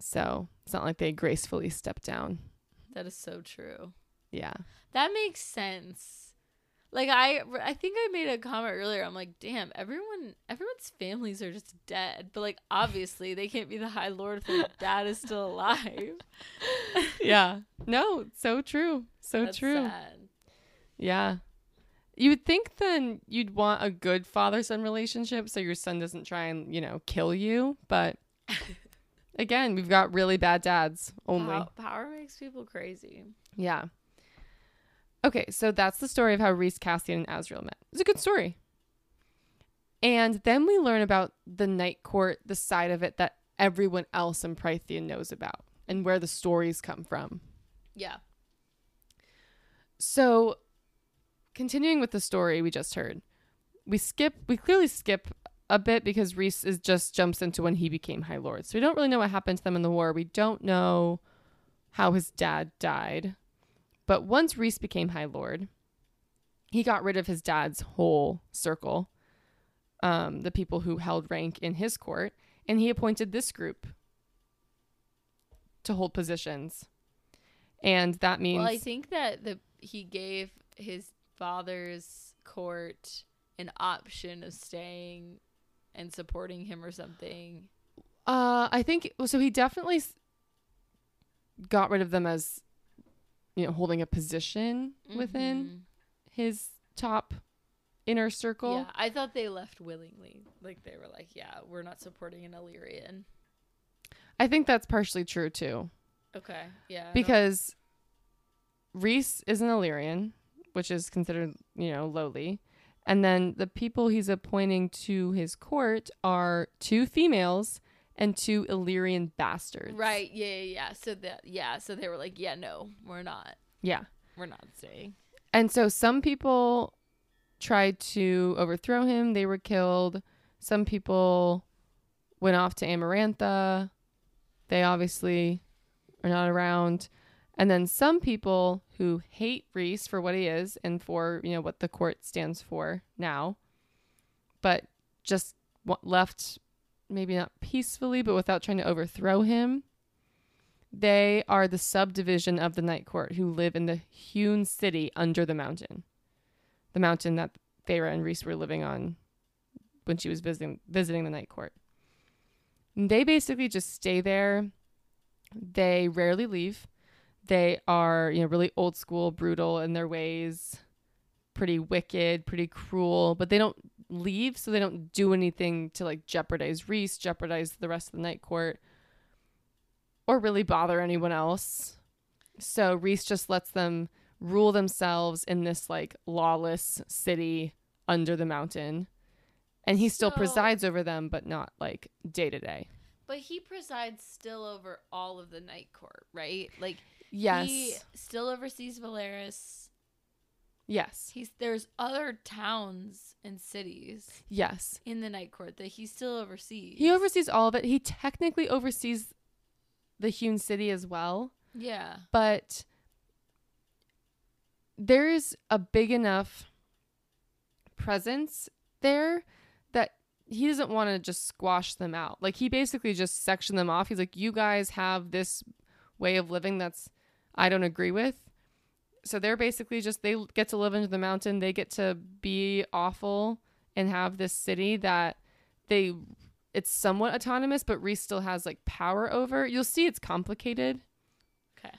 So it's not like they gracefully step down. That is so true. Yeah. That makes sense. Like I I think I made a comment earlier. I'm like, "Damn, everyone everyone's families are just dead." But like obviously, they can't be the high lord if their dad is still alive. yeah. No, so true. So That's true. sad. Yeah. You would think then you'd want a good father son relationship so your son doesn't try and, you know, kill you. But again, we've got really bad dads only. Pow- power makes people crazy. Yeah. Okay, so that's the story of how Rhys, Cassian, and Azriel met. It's a good story. And then we learn about the night court, the side of it that everyone else in Prythian knows about, and where the stories come from. Yeah. So, continuing with the story we just heard, we skip, we clearly skip a bit because Rhys is just jumps into when he became High Lord. So we don't really know what happened to them in the war. We don't know how his dad died. But once Rhys became High Lord, he got rid of his dad's whole circle, um, the people who held rank in his court, and he appointed this group to hold positions. And that means Well, I think that the he gave his father's court an option of staying and supporting him or something. Uh, I think so. He definitely got rid of them as, you know, holding a position within Mhm. his top inner circle. Yeah, I thought they left willingly. Like they were like, "Yeah, we're not supporting an Illyrian." I think that's partially true too, Okay, yeah. I because Rhys is an Illyrian, which is considered, you know, lowly, and then the people he's appointing to his court are two females and two Illyrian bastards. right, yeah, yeah, yeah. So that, yeah, so they were like, "Yeah, no, we're not, Yeah. we're not staying." And so some people tried to overthrow him. They were killed. Some people went off to Amarantha. They obviously are not around. And then some people who hate Rhys for what he is and for, you know, what the court stands for now, but just left maybe not peacefully, but without trying to overthrow him. They are the subdivision of the Night Court who live in the hewn city under the mountain. The mountain that Feyre and Rhys were living on when she was visiting visiting the Night Court. And they basically just stay there. They rarely leave. They are, you know, really old school, brutal in their ways, pretty wicked, pretty cruel, but they don't leave, so they don't do anything to like jeopardize Rhys, jeopardize the rest of the Night Court or really bother anyone else. So Rhys just lets them rule themselves in this like lawless city under the mountain. And he still So- presides over them, but not like day to day. But he presides still over all of the night court, right? Like Yes. he still oversees Velaris. Yes. He's there's other towns and cities Yes. in the night court that he still oversees. He oversees all of it. He technically oversees the hewn city as well. Yeah. but there's a big enough presence there that he doesn't want to just squash them out. Like he basically just sectioned them off. He's like, "You guys have this way of living that's I don't agree with." So they're basically just they get to live under the mountain. They get to be awful and have this city that they it's somewhat autonomous, but Rhys still has like power over. You'll see it's complicated Okay.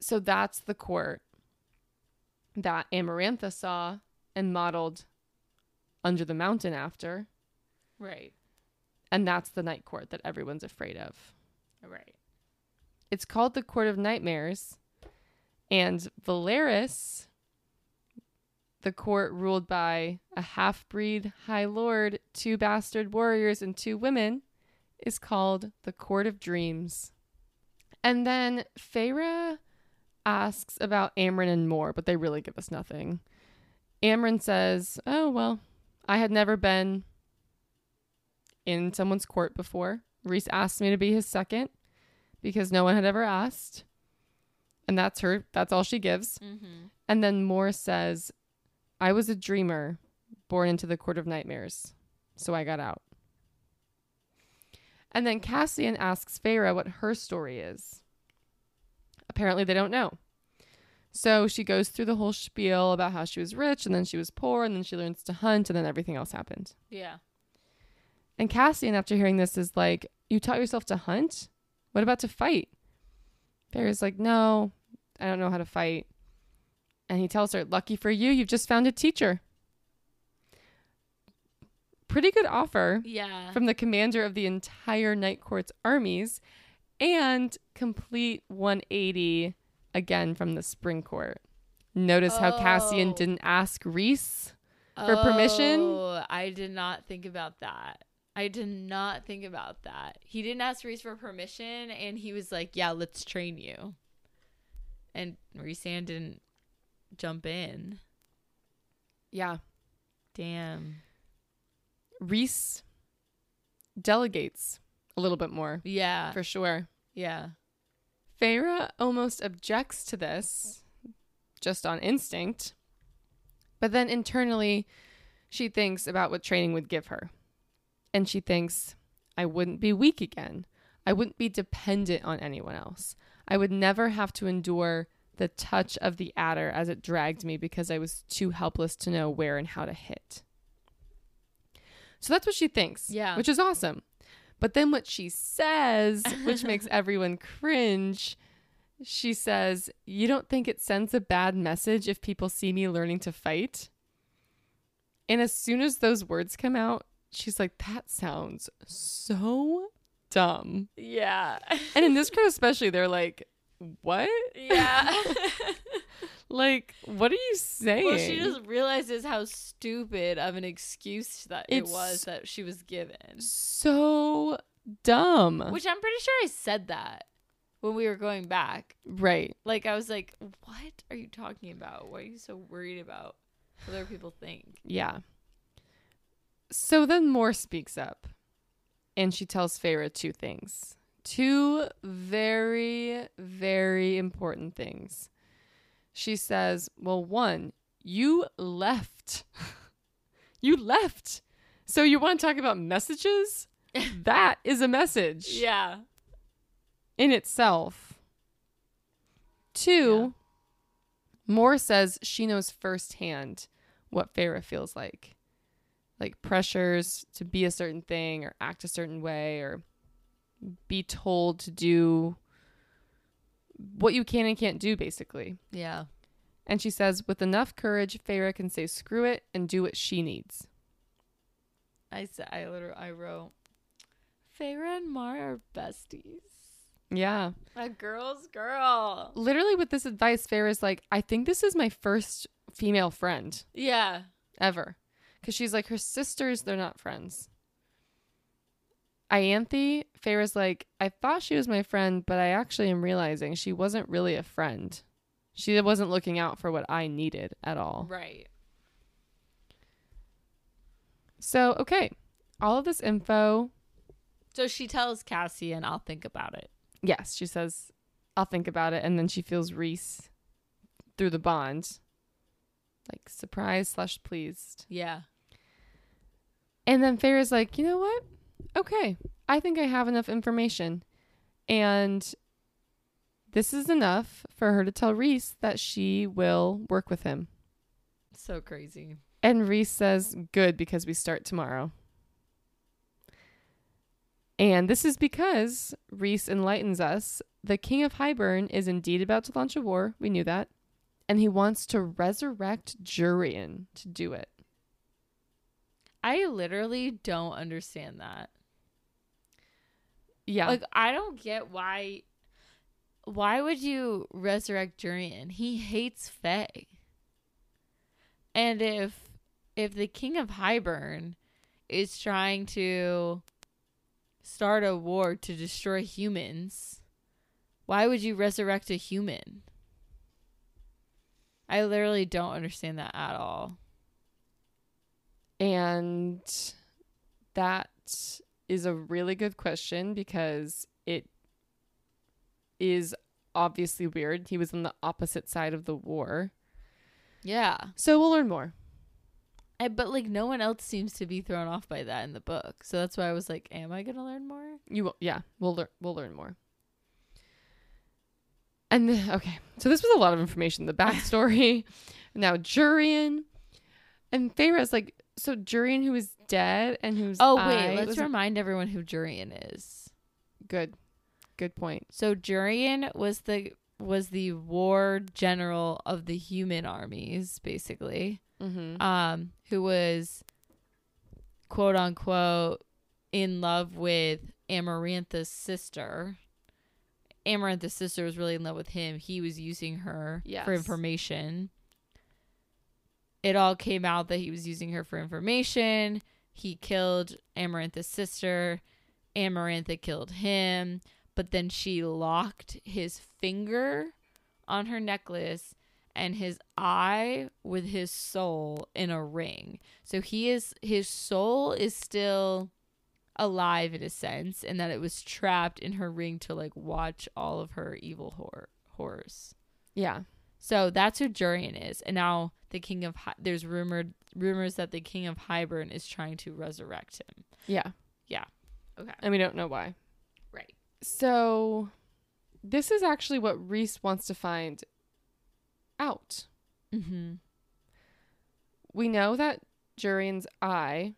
so that's the court that Amarantha saw and modeled under the mountain after. Right. And that's the night court that everyone's afraid of. Right. It's called the Court of Nightmares. And Velaris, the court ruled by a half breed high lord, two bastard warriors, and two women, is called the Court of Dreams. And then Feyre asks about Amren and Mor, but they really give us nothing. Amren says, Oh, well, I had never been in someone's court before. Rhys asked me to be his second because no one had ever asked. And that's her, that's all she gives. Mm-hmm. And then Mor says, I was a dreamer born into the court of nightmares, so I got out. And then Cassian asks Feyre what her story is. Apparently, they don't know. So she goes through the whole spiel about how she was rich and then she was poor and then she learns to hunt and then everything else happened. Yeah. And Cassian, after hearing this, is like, You taught yourself to hunt? What about to fight? Feyre's like, No, I don't know how to fight. And he tells her, Lucky for you, you've just found a teacher. Pretty good offer Yeah. from the commander of the entire Night Court's armies and complete 180 again from the Spring Court. Notice how Cassian Oh. didn't ask Rhys for permission? Oh, I did not think about that. I did not think about that. He didn't ask Rhys for permission, and he was like, "Yeah, let's train you." And Rhysand didn't jump in. Yeah. Damn. Rhys delegates a little bit more Yeah. for sure. yeah. Feyre almost objects to this just on instinct, but then internally she thinks about what training would give her. And she thinks, I wouldn't be weak again. I wouldn't be dependent on anyone else. I would never have to endure the touch of the Attor as it dragged me because I was too helpless to know where and how to hit. So that's what she thinks. Yeah. Which is awesome. But then what she says, which makes everyone cringe, she says, You don't think it sends a bad message if people see me learning to fight? And as soon as those words come out, she's like, That sounds so dumb. Yeah. And in this crowd, especially, they're like, What? yeah. Like, what are you saying? well, she just realizes how stupid of an excuse that it was that she was given. so dumb. Which I'm pretty sure I said that when we were going back. right. Like I was like, "What are you talking about? What are you so worried about? What other people think?" Yeah. So then Mor speaks up and she tells Feyre two things. Two very, very important things. She says, Well, one, you left. you left. So you want to talk about messages? that is a message Yeah. in itself. Two, Mor says she knows firsthand what Feyre feels like. Like pressures to be a certain thing or act a certain way or be told to do what you can and can't do, basically. Yeah. And she says, with enough courage, Feyre can say screw it and do what she needs. I said I literally I wrote Feyre and Mor are besties. Yeah. A girl's girl. Literally, with this advice, Feyre's like, I think this is my first female friend. Yeah. ever because she's like her sisters they're not friends Ianthe, Feyre's like, I thought she was my friend, but I actually am realizing she wasn't really a friend. She wasn't looking out for what I needed at all. Right. So, okay, all of this info, So she tells Cassian I'll think about it. yes, she says, I'll think about it. And then she feels Rhys through the bond, like surprised slash pleased. Yeah. And then Feyre's like, you know what? Okay, I think I have enough information. And this is enough for her to tell Rhys that she will work with him. So crazy. And Rhys says, good, because we start tomorrow. And this is because Rhys enlightens us. The king of Hybern is indeed about to launch a war. We knew that. And he wants to resurrect Jurian to do it. I literally don't understand that. Yeah. Like I don't get why why would you resurrect Jurian? He hates Fae. And if if the king of Hybern is trying to start a war to destroy humans, why would you resurrect a human? I literally don't understand that at all. And that is a really good question because it is obviously weird. He was on the opposite side of the war. Yeah. So we'll learn more. I, but like no one else seems to be thrown off by that in the book. So that's why I was like, am I going to learn more? You will, yeah, we'll learn we'll learn more. And the, okay, so this was a lot of information. The backstory. now Jurian and Feyre's like so Jurian who is dead and who's Oh wait, let's remind everyone who Jurian is. good, good point. So Jurian was the was the war general of the human armies, basically. Mm-hmm. Um, who was quote unquote in love with Amarantha's sister. Amarantha's sister was really in love with him. He was using her Yes. for information. It all came out that he was using her for information. He killed Amarantha's sister. Amarantha killed him. But then she locked his finger on her necklace and his eye with his soul in a ring. So he is his soul is still alive in a sense, and that it was trapped in her ring to like watch all of her evil hor- horrors. Yeah. So that's who Jurian is, and now the king of Hy- there's rumored rumors that the king of Hybern is trying to resurrect him. Yeah. Yeah. Okay, And we don't know why. right. So this is actually what Reese wants to find out. Mm-hmm. We know that Jurian's eye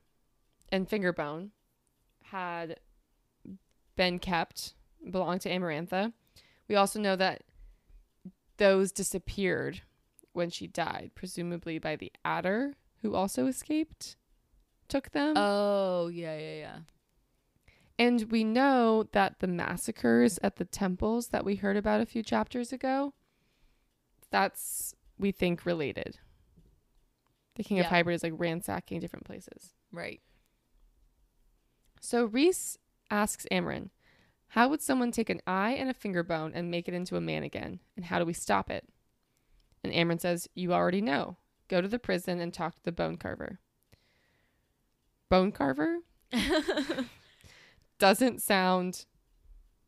and finger bone had been kept, belonged to Amarantha. We also know that those disappeared when she died, presumably by the Attor who also escaped, took them. Oh yeah, yeah, yeah. And we know that the massacres at the temples that we heard about a few chapters ago, that's, we think, related. The King of Yeah. Hybern is like ransacking different places. Right. So Rhys asks Amren, How would someone take an eye and a finger bone and make it into a man again? And how do we stop it? And Amren says, You already know. Go to the prison and talk to the bone carver. Bone carver doesn't sound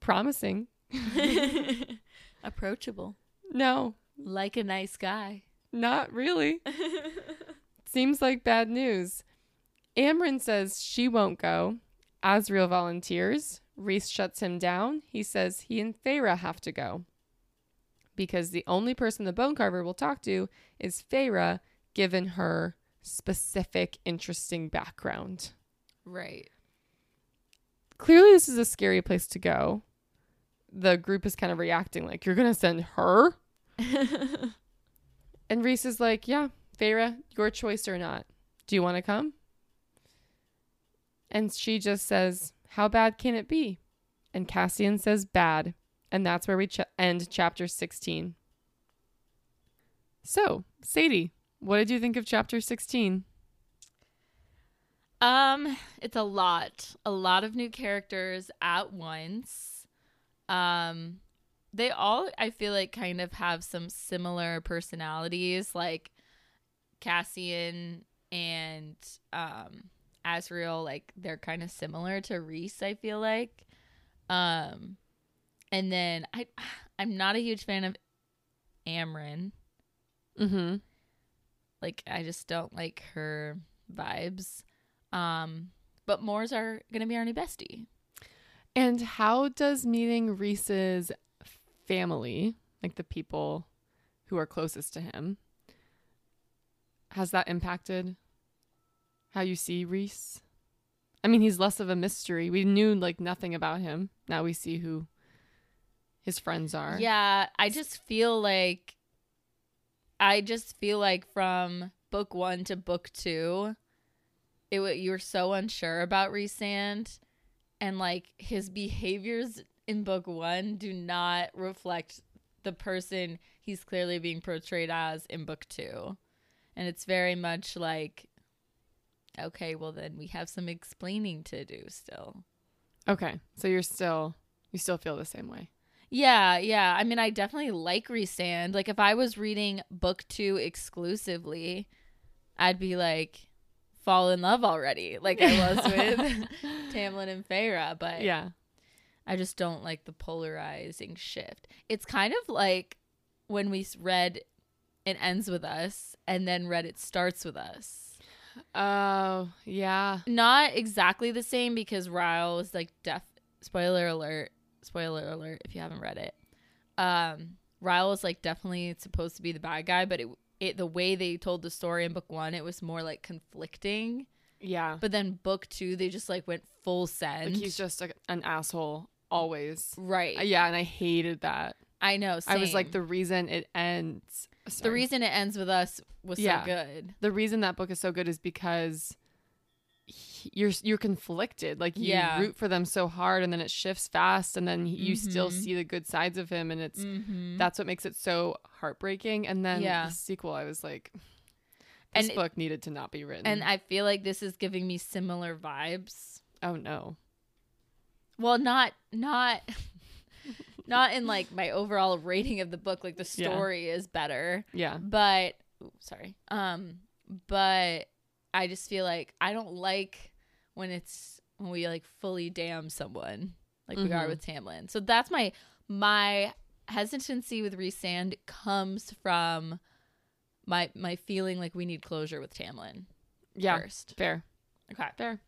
promising. Approachable, No, like a nice guy. not really. Seems like bad news. Amren says she won't go. Azriel volunteers. Rhys shuts him down. He says he and Feyre have to go. Because the only person the bone carver will talk to is Feyre, given her specific, interesting background. Right. Clearly, this is a scary place to go. The group is kind of reacting like, You're going to send her? And Rhys is like, Yeah, Feyre, your choice or not. Do you want to come? And she just says, How bad can it be? And Cassian says, Bad. And that's where we ch- end chapter 16. So, Sadie, what did you think of chapter 16? Um, it's a lot. A lot of new characters at once. Um they all I feel like kind of have some similar personalities like Cassian and um Azriel like they're kind of similar to Rhys I feel like. Um and then I I'm not a huge fan of Amren. Mm-hmm. Like I just don't like her vibes. Um but Moors are gonna be our new bestie. And how does meeting Rhys's family, like the people who are closest to him, has that impacted how you see Rhys? I mean, he's less of a mystery. We knew like nothing about him. Now we see who his friends are. Yeah, I just feel like I just feel like from book one to book two, it you were so unsure about Rhysand, and like his behaviors in book 1 do not reflect the person he's clearly being portrayed as in book 2. And it's very much like okay, well then we have some explaining to do still. Okay. So you're still you still feel the same way. Yeah, yeah. I mean, I definitely like Rhysand. Like, if I was reading book two exclusively, I'd be like, fall in love already, like I was with Tamlin and Feyre. But Yeah. I just don't like the polarizing shift. It's kind of like when we read It Ends With Us and then read It Starts With Us. Oh, yeah. Not exactly the same because Ryle is like def spoiler alert. Spoiler alert if you haven't read it. Um Ryle is like definitely supposed to be the bad guy, but it it the way they told the story in book one, it was more like conflicting. Yeah. But then book two, they just like went full send. Like he's just a, an asshole always. right. Uh, Yeah, and I hated that. I know. I was like the reason it ends the reason it ends with us was Yeah. so good. the reason that book is so good is because you're you're conflicted like you Yeah. root for them so hard and then it shifts fast and then you still Mhm. see the good sides of him and it's Mm-hmm. that's what makes it so heartbreaking and then Yeah. the sequel i was like this And it- book needed to not be written and I feel like this is giving me similar vibes. oh no Well, not not not in like my overall rating of the book. Like the Yeah. story is better, yeah but ooh, sorry. Um, but I just feel like I don't like when it's when we like fully damn someone like we are Mhm. with Tamlin. So that's my my hesitancy with Rhysand comes from my my feeling like we need closure with Tamlin yeah first. fair Okay. fair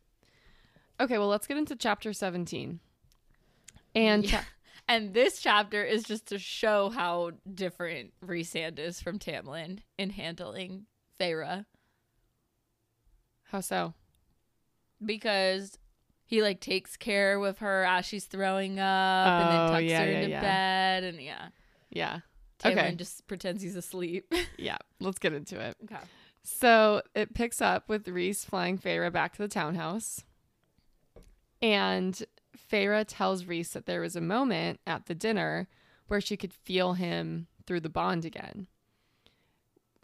okay well let's get into chapter 17 and Yeah. And this chapter is just to show how different Rhysand is from Tamlin in handling Feyre how so because he like takes care with her as she's throwing up and then Oh, tucks yeah, her yeah, into yeah. bed and yeah. yeah Tamlin Okay. just pretends he's asleep. yeah let's get into it okay. So it picks up with Rhys flying Feyre back to the townhouse. And Feyre tells Rhys that there was a moment at the dinner where she could feel him through the bond again.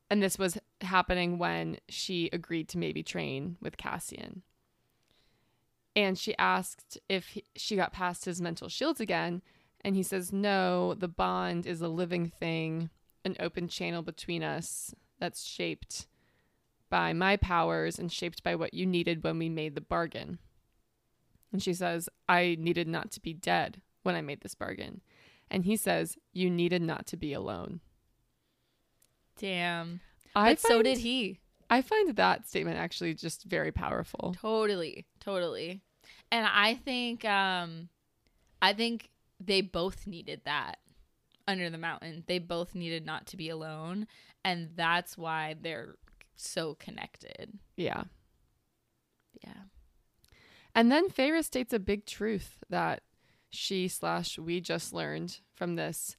And this was happening when she agreed to maybe train with Cassian. And she asked if he, she got past his mental shields again. And he says, No, the bond is a living thing, an open channel between us that's shaped by my powers and shaped by what you needed when we made the bargain. And she says, I needed not to be dead when I made this bargain. And he says, You needed not to be alone. Damn. I But so did he. I find that statement actually just very powerful. Totally. Totally. And I think um I think they both needed that under the mountain. They both needed not to be alone and that's why they're so connected. Yeah. Yeah. And then Feyre states a big truth that she slash we just learned from this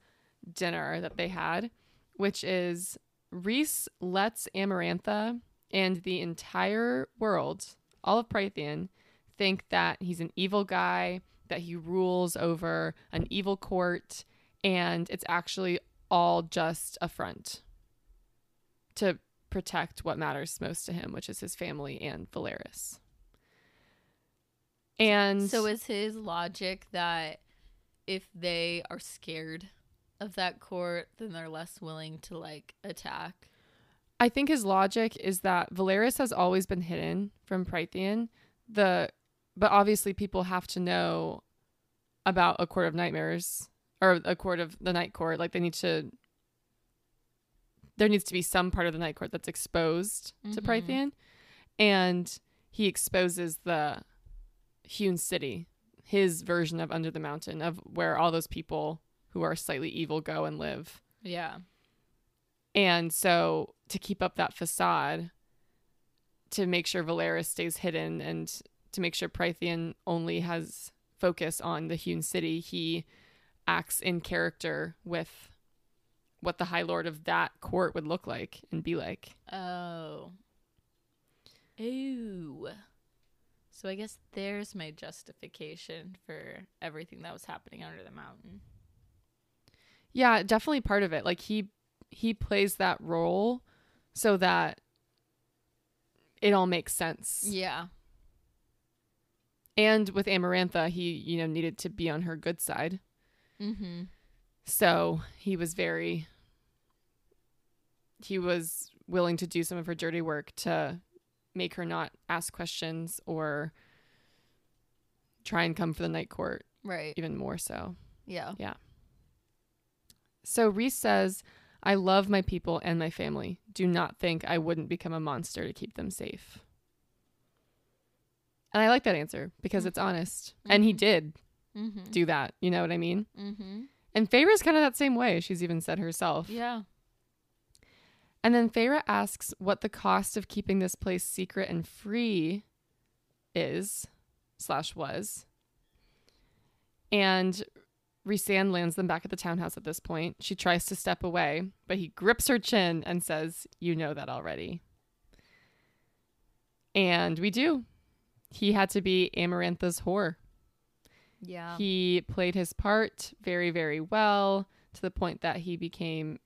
dinner that they had, which is Rhys lets Amarantha and the entire world, all of Prythian, think that he's an evil guy, that he rules over an evil court, and it's actually all just a front to protect what matters most to him, which is his family and Velaris. And So is his logic that if they are scared of that court, then they're less willing to like attack? I think his logic is that Velaris has always been hidden from Prythian. The but obviously people have to know about a court of nightmares or a court of the night court. Like they need to there needs to be some part of the night court that's exposed to Mhm. Prythian. And he exposes the hewn city, his version of Under the Mountain, of where all those people who are slightly evil go and live. Yeah. And so to keep up that facade, to make sure Velaris stays hidden and to make sure Prythian only has focus on the hewn city, he acts in character with what the High Lord of that court would look like and be like. Oh. Ooh. So I guess there's my justification for everything that was happening under the mountain. Yeah, definitely part of it. Like he he plays that role so that it all makes sense. Yeah. And with Amarantha, he, you know, needed to be on her good side. Mm-hmm. So he was very he was willing to do some of her dirty work to make her not ask questions or try and come for the night court Right. even more so. Yeah. Yeah. So Rhys says, I love my people and my family. Do not think I wouldn't become a monster to keep them safe. And I like that answer because it's honest. And he Mhm. did Mm-hmm. do that. You know what I mean? Mm-hmm. And Feyre's kind of that same way. She's even said herself. Yeah. And then Feyre asks what the cost of keeping this place secret and free is, slash was. And Rhysand lands them back at the townhouse at this point. She tries to step away, but he grips her chin and says, You know that already. And we do. He had to be Amarantha's whore. Yeah. He played his part very, very well to the point that he became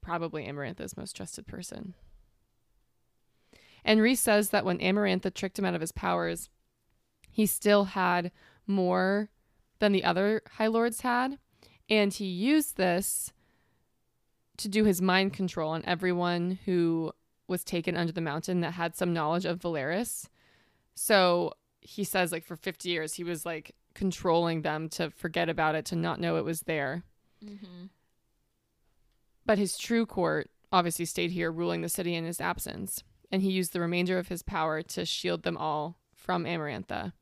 probably Amarantha's most trusted person. And Rhys says that when Amarantha tricked him out of his powers, he still had more than the other High Lords had. And he used this to do his mind control on everyone who was taken under the mountain that had some knowledge of Velaris. So he says, like, for 50 years, he was like controlling them to forget about it, to not know it was there. mm-hmm. But his true court obviously stayed here ruling the city in his absence, and he used the remainder of his power to shield them all from Amarantha.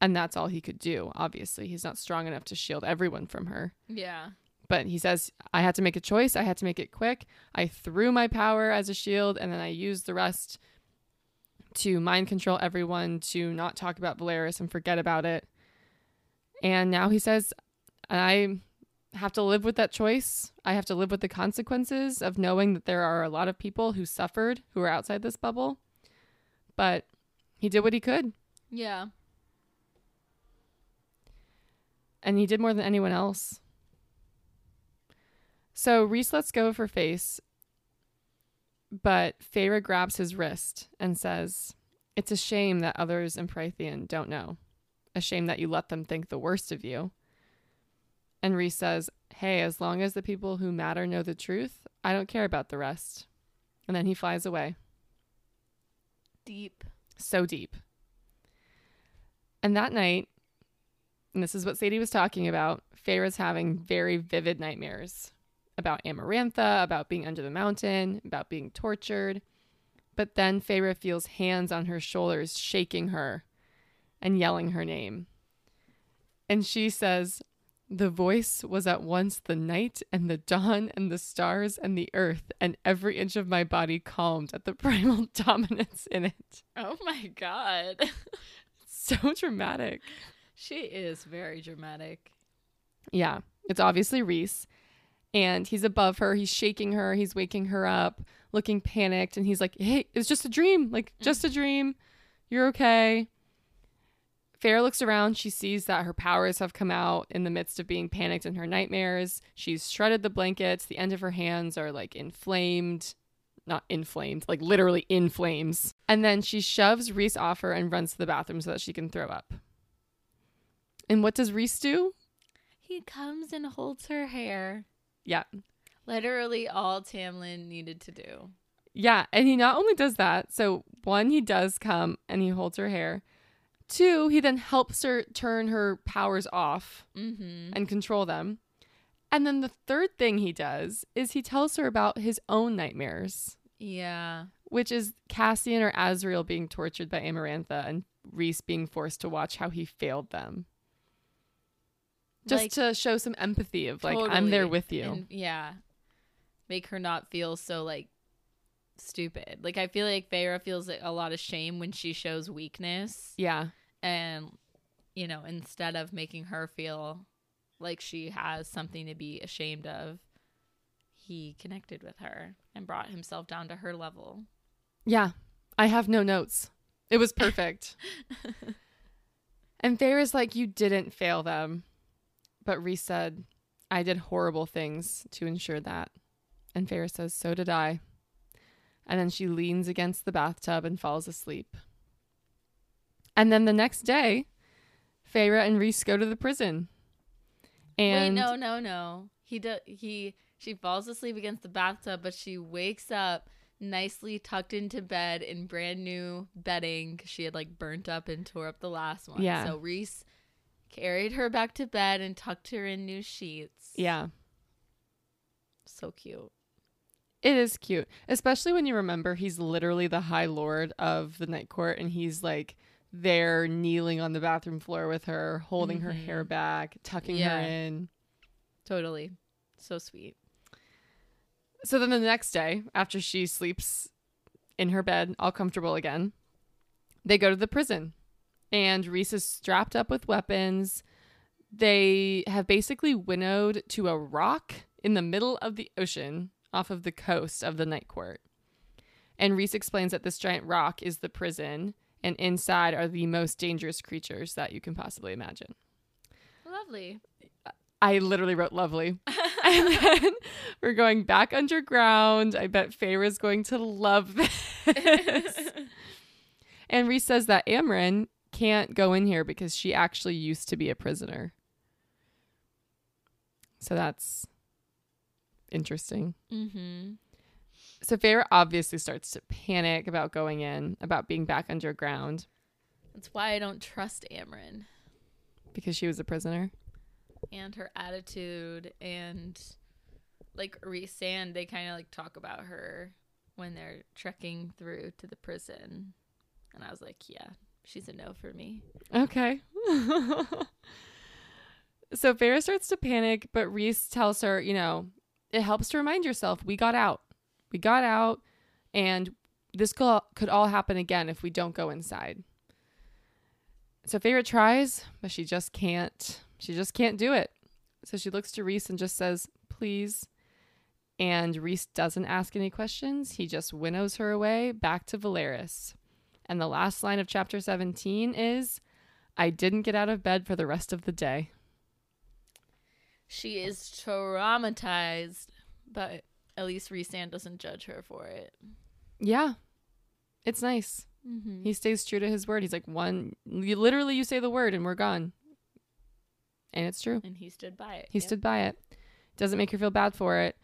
And that's all he could do, obviously. He's not strong enough to shield everyone from her. Yeah. But he says, I had to make a choice. I had to make it quick. I threw my power as a shield, and then I used the rest to mind control everyone, to not talk about Velaris and forget about it. And now he says, I have to live with that choice. I have to live with the consequences of knowing that there are a lot of people who suffered who are outside this bubble. But he did what he could, Yeah. And he did more than anyone else. So Rhys lets go of her face, but Feyre grabs his wrist and says, It's a shame that others in Prythian don't know. A shame that you let them think the worst of you. And Rhys says, Hey, as long as the people who matter know the truth, I don't care about the rest. And then he flies away. Deep. So deep. And that night, and this is what Sadie was talking about, Feyre's having very vivid nightmares about Amarantha, about being under the mountain, about being tortured. But then Feyre feels hands on her shoulders shaking her and yelling her name. And she says, The voice was at once the night and the dawn and the stars and the earth, and every inch of my body calmed at the primal dominance in it. Oh my god. So dramatic. She is very dramatic. Yeah, it's obviously Rhys. And he's above her. He's shaking her. He's waking her up, looking panicked. And he's like, hey, it's just a dream. Like, just a dream. You're okay. Feyre looks around. She sees that her powers have come out in the midst of being panicked in her nightmares. She's shredded the blankets. The end of her hands are like inflamed. Not inflamed, like literally in flames. And then she shoves Rhys off her and runs to the bathroom so that she can throw up. And what does Rhys do? He comes and holds her hair. Yeah. Literally all Tamlin needed to do. Yeah, and he not only does that, so one, he does come and he holds her hair. Two, he then helps her turn her powers off Mm-hmm. and control them. And then the third thing he does is he tells her about his own nightmares, Yeah. which is Cassian or Azriel being tortured by Amarantha and Rhys being forced to watch how he failed them. Just Like, to show some empathy of like, I'm there with you. And, yeah. Make her not feel so like stupid. Like I feel like Feyre feels like, a lot of shame when she shows weakness yeah. and you know, instead of making her feel like she has something to be ashamed of, he connected with her and brought himself down to her level. Yeah. I have no notes. It was perfect. And Feyre's like, You didn't fail them. But Rhys said, I did horrible things to ensure that. And Feyre says, So did I. And then she leans against the bathtub and falls asleep. And then the next day, Feyre and Rhys go to the prison. And Wait, no, no, no. He do, he she falls asleep against the bathtub, but she wakes up nicely tucked into bed in brand new bedding 'cause she had like burnt up and tore up the last one. Yeah. So Rhys carried her back to bed and tucked her in new sheets. yeah, So cute. it is cute, especially when you remember he's literally the High Lord of the Night Court, and he's like there kneeling on the bathroom floor with her, holding her Mhm. hair back, tucking Yeah. her in. Totally. So sweet. So then the next day, after she sleeps in her bed, all comfortable again, they go to the prison. And Rhys is strapped up with weapons. They have basically winnowed to a rock in the middle of the ocean off of the coast of the Night Court. And Rhys explains that this giant rock is the prison, and inside are the most dangerous creatures that you can possibly imagine. Lovely. I literally wrote lovely. and then we're going back underground. I bet Feyre's going to love this. and Rhys says that Amren can't go in here because she actually used to be a prisoner. So that's interesting. mm-hmm. So Feyre obviously starts to panic about going in, about being back underground That's why I don't trust Amren because she was a prisoner. and her attitude and like Rhysand, they kind of like talk about her when they're trekking through to the prison. And I was like, yeah, she's a no for me. Okay. so Feyre starts to panic, but Rhys tells her, you know, it helps to remind yourself we got out. We got out, and this could, all happen again if we don't go inside. So Feyre tries, but she just can't. She just can't do it. So she looks to Rhys and just says, please. And Rhys doesn't ask any questions. He just winnows her away back to Velaris. And the last line of chapter 17 is I didn't get out of bed for the rest of the day. She is traumatized, but at least Rhysand doesn't judge her for it. Yeah. It's nice. Mm-hmm. He stays true to his word. He's like, one, you literally, you say the word and we're gone. And it's true. and he stood by it. He Yep. stood by it. Doesn't make her feel bad for it.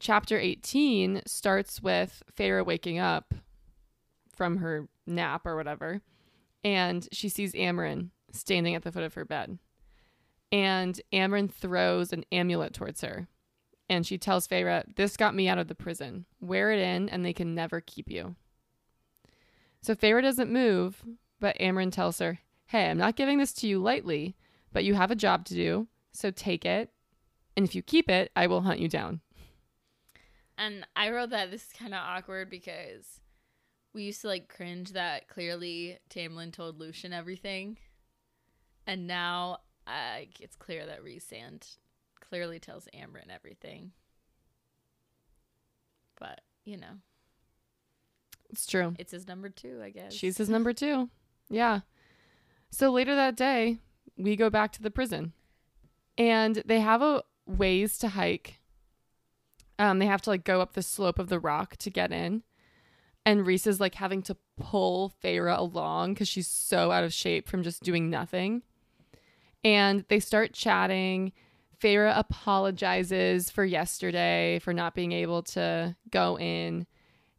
Chapter 18 starts with Feyre waking up from her nap or whatever, and she sees Amren standing at the foot of her bed. And Amren throws an amulet towards her. And she tells Feyre, This got me out of the prison. Wear it in, and they can never keep you. So Feyre doesn't move, but Amren tells her, Hey, I'm not giving this to you lightly, but you have a job to do, so take it. And if you keep it, I will hunt you down. And I wrote that this is kind of awkward because we used to like cringe that clearly Tamlin told Lucien everything. And now uh, it's clear that Rhysand clearly tells Amren everything. But, you know, It's true. it's his number two, I guess. She's his number two. Yeah. So later that day, we go back to the prison. And they have a ways to hike. Um, they have to like go up the slope of the rock to get in. And Rhys is like having to pull Feyre along because she's so out of shape from just doing nothing. And they start chatting. Feyre apologizes for yesterday for not being able to go in.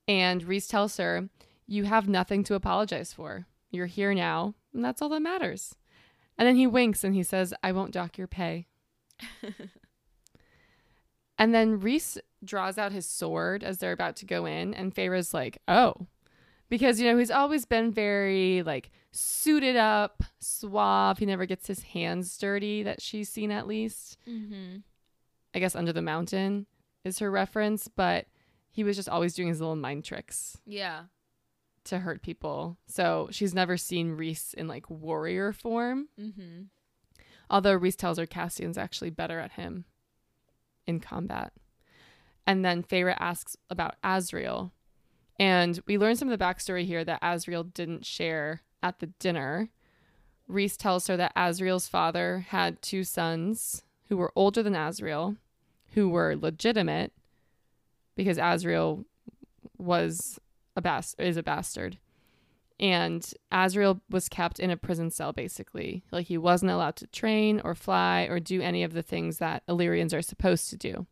And Rhys tells her, You have nothing to apologize for. You're here now, and that's all that matters. And then he winks and he says, I won't dock your pay. And then Rhys draws out his sword as they're about to go in, and Feyre's like, "Oh," because you know he's always been very like suited up, suave. He never gets his hands dirty that she's seen at least. mm-hmm. I guess under the mountain is her reference, but he was just always doing his little mind tricks Yeah. to hurt people. So she's never seen Rhys in like warrior form. Mm-hmm. Although Rhys tells her Cassian's actually better at him in combat. And then Feyre asks about Azriel. And we learn some of the backstory here that Azriel didn't share at the dinner Rhys tells her that Azriel's father had two sons who were older than Azriel, who were legitimate because Azriel was a bas- is a bastard. And Azriel was kept in a prison cell basically. Like he wasn't allowed to train or fly or do any of the things that Illyrians are supposed to do.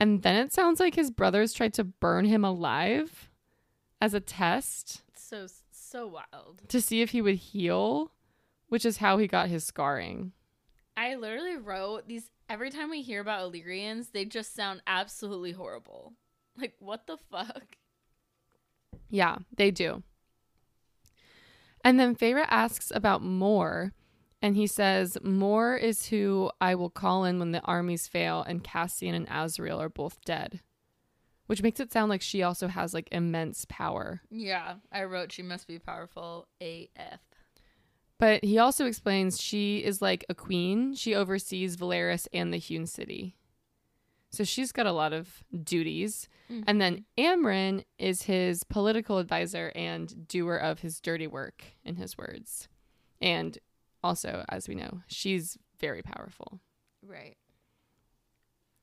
And then it sounds like his brothers tried to burn him alive as a test So so wild. to see if he would heal, which is how he got his scarring. I literally wrote these every time we hear about Illyrians, they just sound absolutely horrible. Like what the fuck? Yeah, they do. And then Feyre asks about Mor, and he says, Mor is who I will call in when the armies fail and Cassian and Azriel are both dead. Which makes it sound like she also has like immense power. Yeah, I wrote she must be powerful AF. But he also explains she is like a queen. She oversees Velaris and the Hewn City. So she's got a lot of duties. And then mm-hmm. Amren is his political advisor and doer of his dirty work, in his words. And also, as we know, she's very powerful. Right.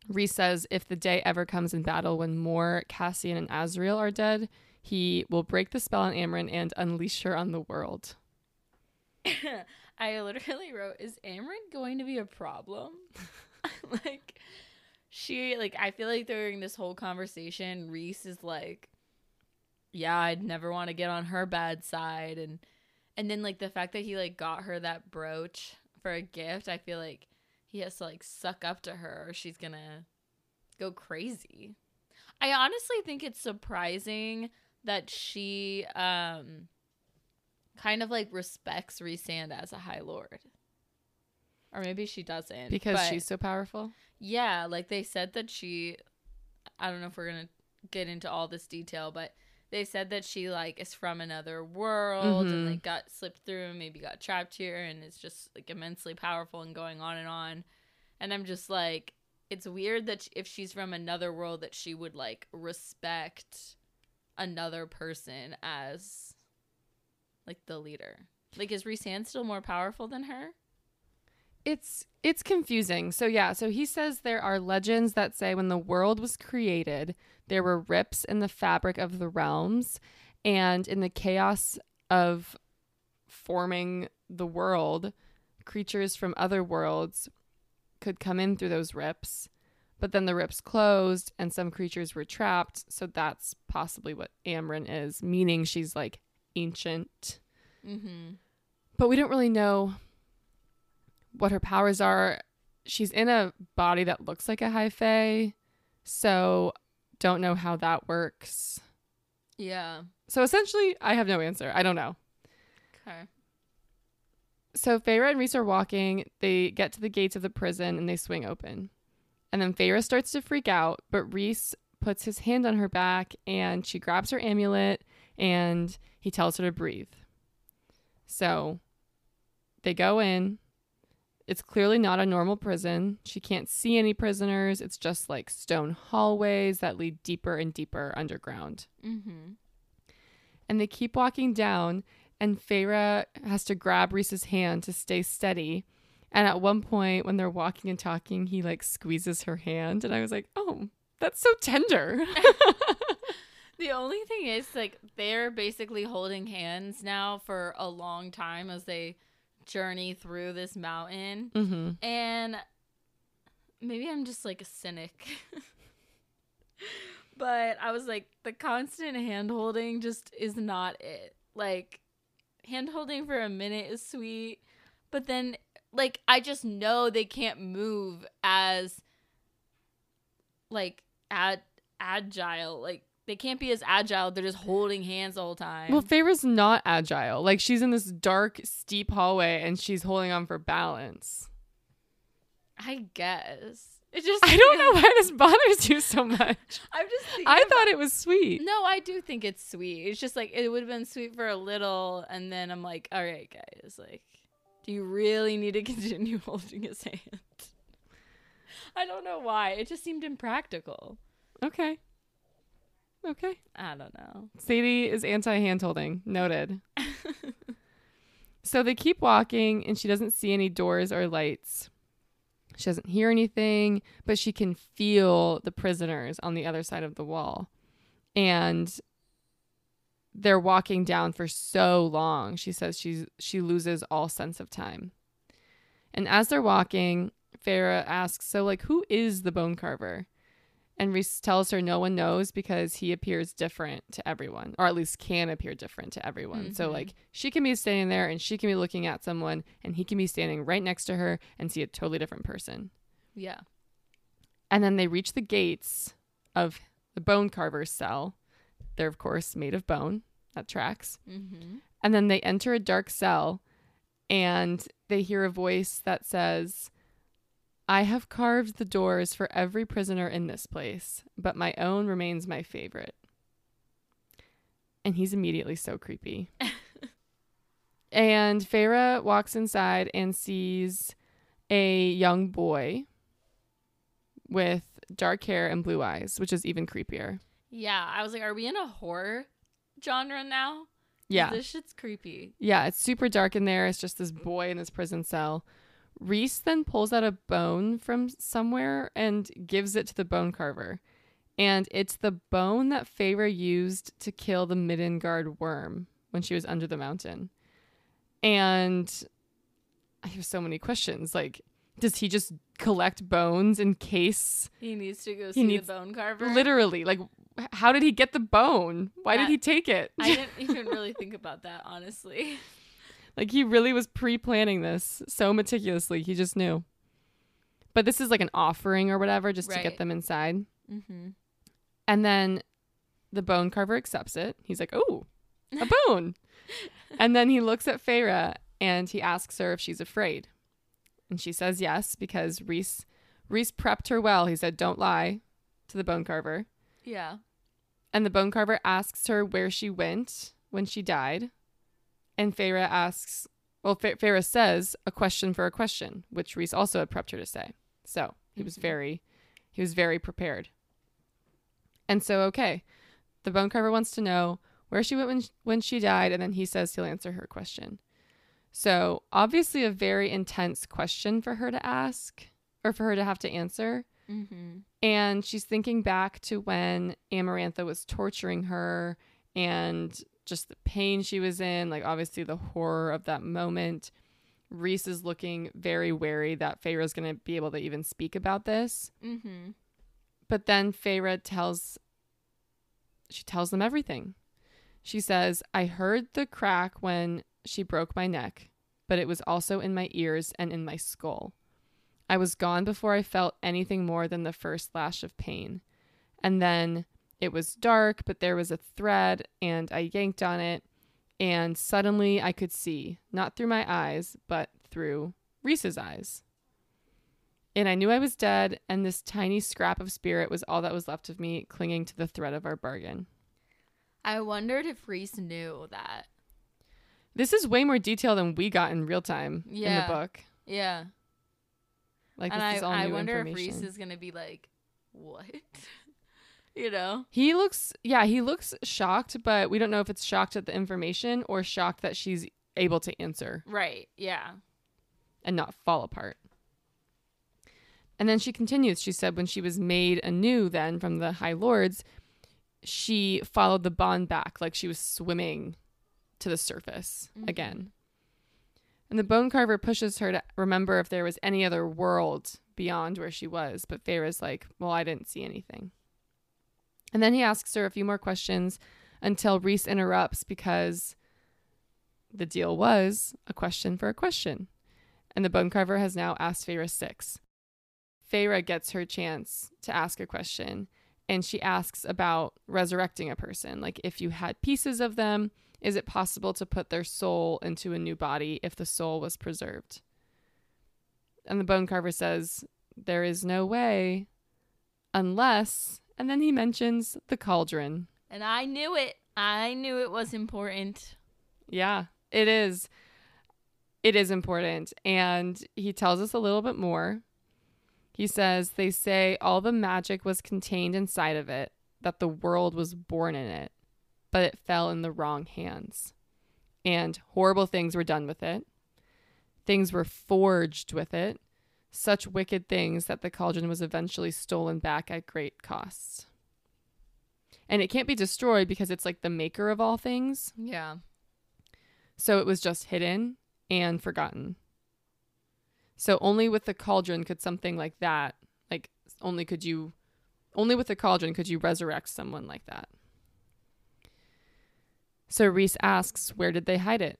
Rhys says if the day ever comes in battle when Mor Cassian, and Azriel are dead, he will break the spell on Amren and unleash her on the world. I literally wrote, "Is Amren going to be a problem?" like, she like I feel like during this whole conversation, Rhys is like, "Yeah, I'd never want to get on her bad side," and and then like the fact that he like got her that brooch for a gift, I feel like he has to like suck up to her, or she's gonna go crazy. I honestly think it's surprising that she um kind of like respects Rhysand as a High Lord. Or maybe she doesn't. Because but she's so powerful. Yeah, like they said that she I don't know if we're gonna get into all this detail, but they said that she like is from another world and Mhm. like got slipped through and maybe got trapped here and it's just like immensely powerful and going on and on. And I'm just like it's weird that if she's from another world that she would like respect another person as like the leader. Like is Rhysand still more powerful than her? It's it's confusing. So yeah, so he says there are legends that say when the world was created, there were rips in the fabric of the realms, and in the chaos of forming the world, creatures from other worlds could come in through those rips. But then the rips closed and some creatures were trapped, so that's possibly what Amren is, meaning she's like ancient Mm-hmm. but we don't really know what her powers are. She's in a body that looks like a high fae, so don't know how that works. Yeah. So essentially, I have no answer. I don't know. Okay. So Feyre and Rhys are walking. They get to the gates of the prison and they swing open. And then Feyre starts to freak out, but Rhys puts his hand on her back and she grabs her amulet and he tells her to breathe. So they go in. It's clearly not a normal prison. She can't see any prisoners. It's just like stone hallways that lead deeper and deeper underground. Mm-hmm. And they keep walking down, and Feyre has to grab Rhys's hand to stay steady. And at one point, when they're walking and talking, he like squeezes her hand. And I was like, oh, that's so tender. The only thing is, like, they're basically holding hands now for a long time as they journey through this mountain. mm-hmm. And maybe I'm just like a cynic. but I was like, the constant hand holding just is not it. Like, hand holding for a minute is sweet, but then, like, I just know they can't move as, like, ad- agile. Like, they can't be as agile. They're just holding hands the whole time. Well, Feyre's not agile. Like she's in this dark, steep hallway and she's holding on for balance. I guess. It just I don't know why this bothers you so much. I'm just I about- thought it was sweet. No, I do think it's sweet. It's just like it would have been sweet for a little, and then I'm like, all right, guys, like, do you really need to continue holding his hand? I don't know why. It just seemed impractical. Okay. Okay. I don't know. Sadie is anti hand holding. Noted. So they keep walking, and she doesn't see any doors or lights. She doesn't hear anything, but she can feel the prisoners on the other side of the wall. And they're walking down for so long. She says she's she loses all sense of time. And as they're walking, Feyre asks, "So like who is the bone carver?" And Rhys tells her no one knows because he appears different to everyone, or at least can appear different to everyone. So, Mhm. like, she can be standing there and she can be looking at someone, and he can be standing right next to her and see a totally different person. Yeah. And then they reach the gates of the bone carver's cell. They're, of course, made of bone. That tracks. Mm-hmm. And then they enter a dark cell and they hear a voice that says, I have carved the doors for every prisoner in this place, but my own remains my favorite. And he's immediately so creepy. and Feyre walks inside and sees a young boy with dark hair and blue eyes, which is even creepier. Yeah. I was like, are we in a horror genre now? Yeah. This shit's creepy. Yeah, it's super dark in there. It's just this boy in this prison cell. Rhys then pulls out a bone from somewhere and gives it to the bone carver. And it's the bone that Feyre used to kill the Middengard Wyrm when she was under the mountain. And I have so many questions. Like, does he just collect bones in case He needs to go see needs- the bone carver. literally like how did he get the bone? Why did he take it? I didn't even really think about that, honestly. Like he really was pre-planning this so meticulously. He just knew. But this is like an offering or whatever just to get them inside. Mm-hmm. And then the bone carver accepts it. He's like, "Oh, a bone." and then he looks at Feyre and he asks her if she's afraid. And she says yes because Rhys Rhys prepped her well. He said, "Don't lie," to the bone carver. Yeah. And the bone carver asks her where she went when she died. And Feyre asks, well, Fe- Feyre says a question for a question, which Rhys also had prepped her to say. So he was Mhm. very, he was very prepared. And so, okay, the bone carver wants to know where she went when, when she died, and then he says he'll answer her question. So obviously, a very intense question for her to ask or for her to have to answer. Mm-hmm. And she's thinking back to when Amarantha was torturing her and just the pain she was in, like obviously the horror of that moment. Rhys is looking very wary that Feyre's going to be able to even speak about this. Mm-hmm. But then Feyre tells she tells them everything. She says, "I heard the crack when she broke my neck, but it was also in my ears and in my skull. I was gone before I felt anything more than the first lash of pain. And then it was dark, but there was a thread and I yanked on it, and suddenly I could see, not through my eyes, but through Rhys's eyes." And I knew I was dead, and this tiny scrap of spirit was all that was left of me, clinging to the thread of our bargain. I wondered if Rhys knew that. This is way more detail than we got in real time in the book. Yeah. Like and this I, is all I new wonder if. Rhys is gonna be like, What? you know? he looks, yeah, he looks shocked, but we don't know if it's shocked at the information or shocked that she's able to answer Right. Yeah. and not fall apart. And then she continues. She said when she was made anew, then from the High Lords, she followed the bond back like she was swimming to the surface Mhm. again. And the bone carver pushes her to remember if there was any other world beyond where she was, but Feyre's like, Well, I didn't see anything. And then he asks her a few more questions until Rhys interrupts because the deal was a question for a question. And the bone carver has now asked Feyre six. Feyre gets her chance to ask a question, and she asks about resurrecting a person. Like, if you had pieces of them, is it possible to put their soul into a new body if the soul was preserved? And the bone carver says, There is no way unless, and then he mentions the cauldron. And I knew it. I knew it was important. Yeah, it is. It is important. And he tells us a little bit more. He says, They say all the magic was contained inside of it, that the world was born in it, but it fell in the wrong hands. and horrible things were done with it. Things were forged with it, such wicked things that the cauldron was eventually stolen back at great costs. And it can't be destroyed because it's like the maker of all things. Yeah. So it was just hidden and forgotten. So only with the cauldron could something like that, like only could you, only with the cauldron could you resurrect someone like that. So Rhys asks, Where did they hide it?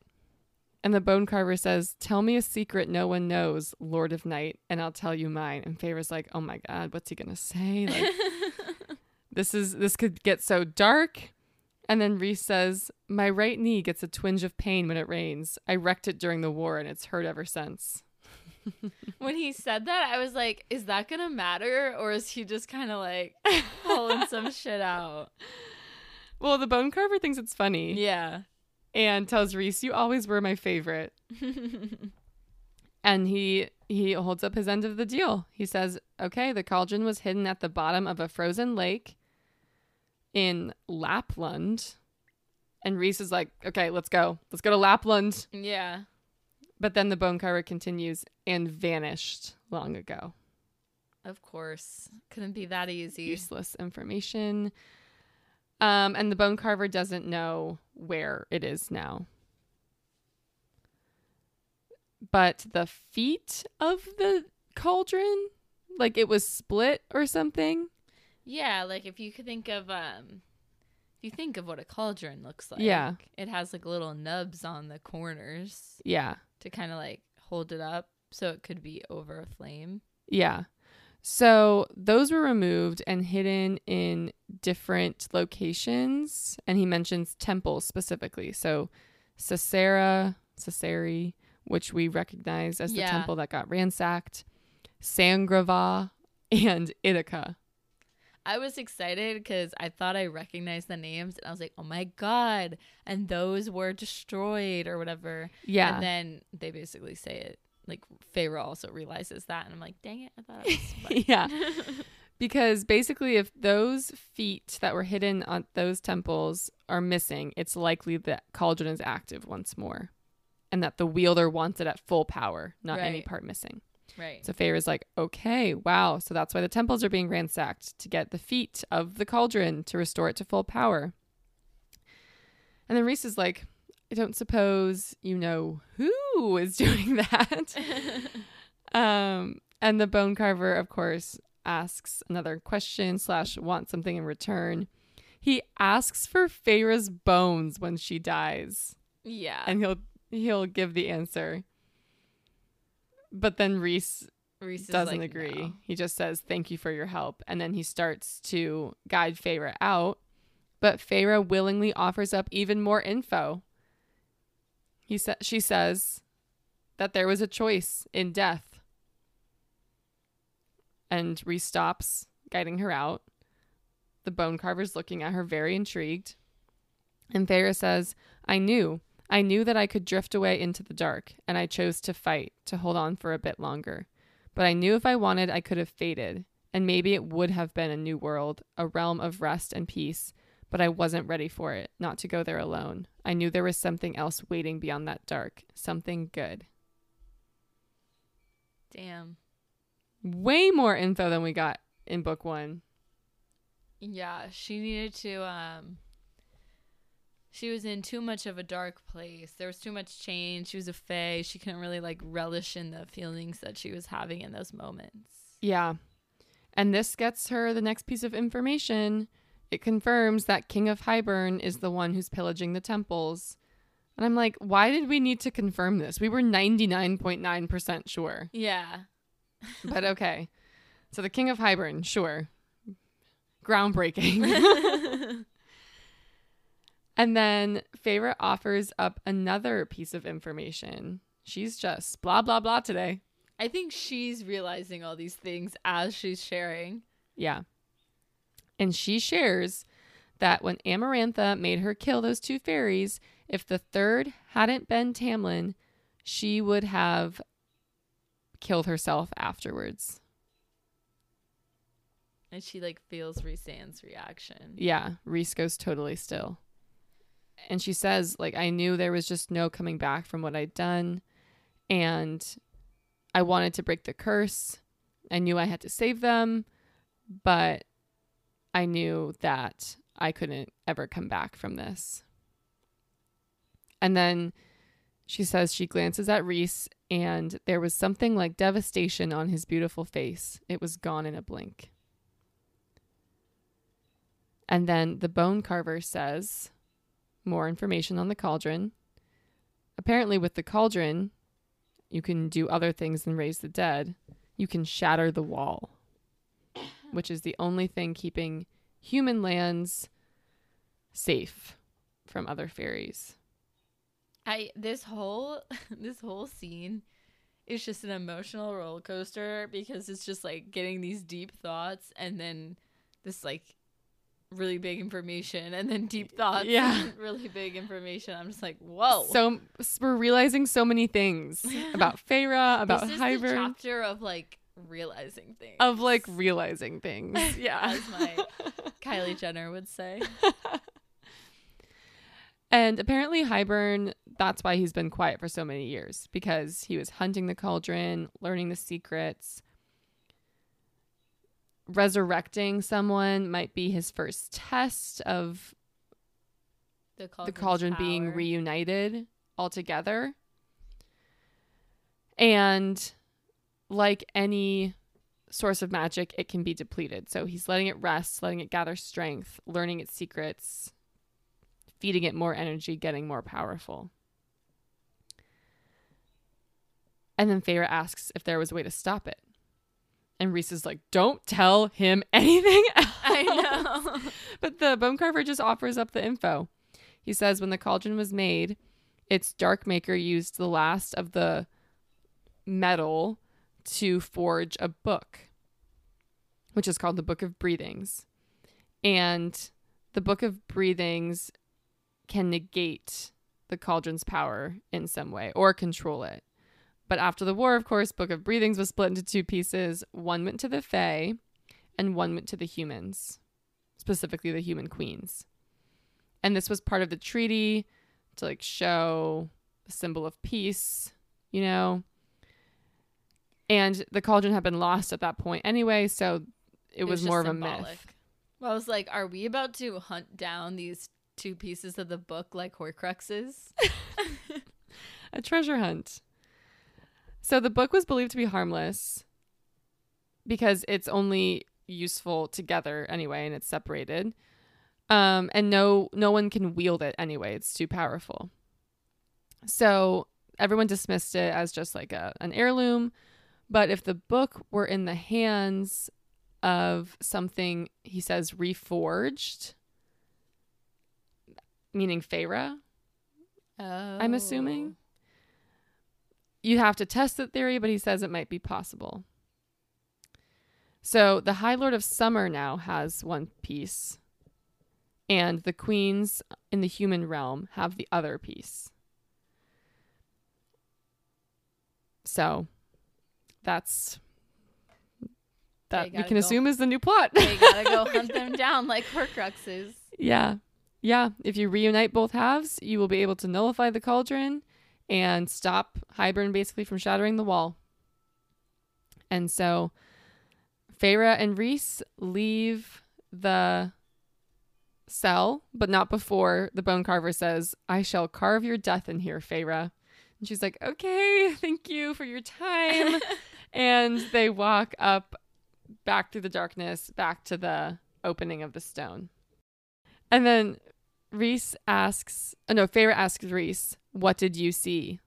And the bone carver says, Tell me a secret no one knows, Lord of Night, and I'll tell you mine. And Feyre's like, Oh my God, what's he gonna say? Like, this is this could get so dark. And then Rhys says, My right knee gets a twinge of pain when it rains. I wrecked it during the war and it's hurt ever since. when he said that, I was like, is that going to matter? Or is he just kind of like pulling some shit out? Well, the bone carver thinks it's funny Yeah. And tells Rhys, You always were my favorite. And he he holds up his end of the deal. He says, "Okay, the cauldron was hidden at the bottom of a frozen lake in Lapland." And Rhys is like, "Okay, let's go. Let's go to Lapland." yeah. But then the bone carver continues and vanished long ago. Of course. Couldn't be that easy. Useless information. Um, and the bone carver doesn't know where it is now. But the feet of the cauldron, like it was split or something. Yeah, like if you could think of um if you think of what a cauldron looks like. Yeah. It has like little nubs on the corners Yeah. to kind of like hold it up so it could be over a flame. Yeah. So those were removed and hidden in different locations. And he mentions temples specifically. So Sisera, Siseri, which we recognize as the Yeah. temple that got ransacked, Sangrava, and Ithaca. I was excited because I thought I recognized the names and I was like, oh my God. And those were destroyed or whatever. Yeah. And then they basically say it. Like Feyre also realizes that. And I'm like, dang it. I thought it was yeah. Because basically, if those feet that were hidden on those temples are missing, it's likely that Cauldron is active once more and that the wielder wants it at full power, not any part missing. right. So Feyre's like, okay, wow. So that's why the temples are being ransacked to get the feet of the cauldron to restore it to full power. And then Rhys is like, I don't suppose you know who is doing that. um, and the bone carver, of course, asks another question slash wants something in return. He asks for Feyre's bones when she dies yeah. and he'll he'll give the answer. But then Rhys Rhys doesn't like, agree. "No." He just says thank you for your help and then he starts to guide Feyre out, but Feyre willingly offers up even more info. He sa- she says that there was a choice in death. And Rhys stops, guiding her out. The bone carver's looking at her very intrigued. And Feyre says, I knew. I knew that I could drift away into the dark, and I chose to fight, to hold on for a bit longer. But I knew if I wanted, I could have faded, and maybe it would have been a new world, a realm of rest and peace, but I wasn't ready for it, not to go there alone. I knew there was something else waiting beyond that dark, something good. Damn. Way more info than we got in book one. Yeah, she needed to um she was in too much of a dark place. There was too much change. She was a fae. She couldn't really like relish in the feelings that she was having in those moments. Yeah. And this gets her the next piece of information. It confirms that King of Hybern is the one who's pillaging the temples. And I'm like, why did we need to confirm this? We were 99.9% sure. Yeah. But okay. So the King of Hybern, sure. Groundbreaking. and then Favorite offers up another piece of information. She's just blah, blah, blah today. I think she's realizing all these things as she's sharing. Yeah. And she shares that when Amarantha made her kill those two fairies, if the third hadn't been Tamlin, she would have killed herself afterwards. And she like feels Rhysand's reaction. Yeah, Rhys goes totally still. and she says like I knew there was just no coming back from what I'd done and I wanted to break the curse. I knew I had to save them, but I knew that I couldn't ever come back from this. And then she says she glances at Rhys, and there was something like devastation on his beautiful face. It was gone in a blink. And then the bone carver says more information on the cauldron. Apparently, with the cauldron, you can do other things than raise the dead. You can shatter the wall, which is the only thing keeping human lands safe from other fairies. I this whole this whole scene is just an emotional roller coaster because it's just like getting these deep thoughts and then this like really big information and then deep thoughts Yeah. and really big information. I'm just like, whoa. So we're realizing so many things about Feyre, about this is the chapter of like realizing things. of like realizing things. Yeah. as my Kylie Jenner would say. And apparently, Hybern, that's why he's been quiet for so many years because he was hunting the cauldron, learning the secrets. Resurrecting someone might be his first test of The the cauldron being power. reunited altogether. And like any source of magic, it can be depleted. So he's letting it rest, letting it gather strength, learning its secrets, feeding it more energy, getting more powerful. And then Feyre asks if there was a way to stop it. And Rhys is like, don't tell him anything else. I know. But the bone carver just offers up the info. He says when the cauldron was made, its dark maker used the last of the metal to forge a book, which is called the Book of Breathings. And the Book of Breathings can negate the cauldron's power in some way or control it. But after the war, of course, Book of Breathings was split into two pieces. One went to the Fae, and one went to the humans, specifically the human queens. And this was part of the treaty to like show a symbol of peace, you know. And the cauldron had been lost at that point anyway, so it, was, just more of a symbolic. myth. Well, I was like, are we about to hunt down these two pieces of the book like Horcruxes? a treasure hunt. So the book was believed to be harmless because it's only useful together anyway and it's separated. Um and no no one can wield it anyway. It's too powerful. So everyone dismissed it as just like a an heirloom, but if the book were in the hands of something he says reforged meaning Feyre, Oh. I'm assuming. you have to test the theory, but he says it might be possible. So the High Lord of Summer now has one piece, and the queens in the human realm have the other piece. So that's that we can go. assume is the new plot. They gotta go hunt them down like Horcruxes. Yeah. Yeah. If you reunite both halves, you will be able to nullify the cauldron and stop Hybern basically from shattering the wall. And so Feyre and Rhys leave the cell, but not before the bone carver says, I shall carve your death in here, Feyre. And she's like, Okay, thank you for your time. and they walk up back through the darkness, back to the opening of the stone. And then Rhys asks, oh no, Feyre asks Rhys, what did you see?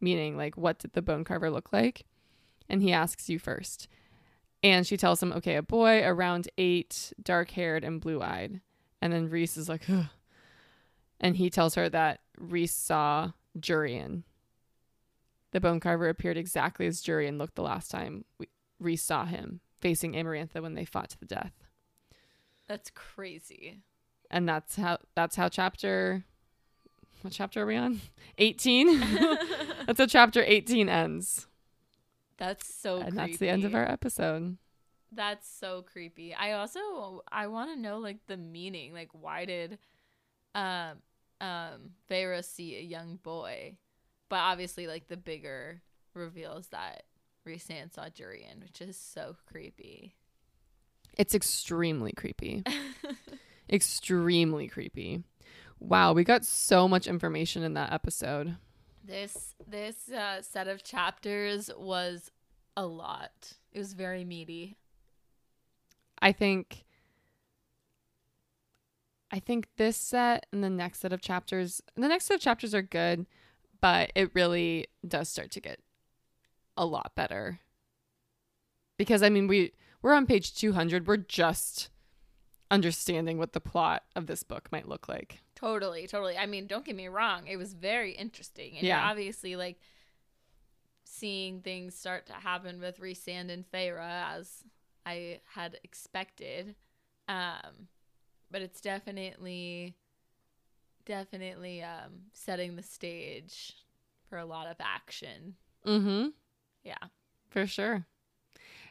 Meaning, like, what did the bone carver look like? And he asks you first. And she tells him, okay, a boy around eight, dark haired and blue eyed. And then Rhys is like, Ugh. and he tells her that Rhys saw Jurian. The bone carver appeared exactly as Jurian looked the last time we- Rhys saw him, facing Amarantha when they fought to the death That's crazy. and that's how that's how chapter what chapter are we on 18 that's how chapter 18 ends That's so and creepy. that's the end of our episode That's so creepy. I also I want to know like the meaning. Like why did um um Feyre see a young boy. But obviously like the bigger reveals that Rhysand saw Jurian, which is so creepy. It's extremely creepy. extremely creepy. Wow, we got so much information in that episode. This this uh, set of chapters was a lot. It was very meaty. I think I think this set and the next set of chapters, the next set of chapters are good, but it really does start to get a lot better. Because I mean, we we're on page 200. We're just understanding what the plot of this book might look like. Totally, totally. I mean, don't get me wrong. It was very interesting. And Yeah. obviously like seeing things start to happen with Rhysand and Feyre as I had expected. Um, but it's definitely definitely um setting the stage for a lot of action. Mm-hmm. Yeah. For sure.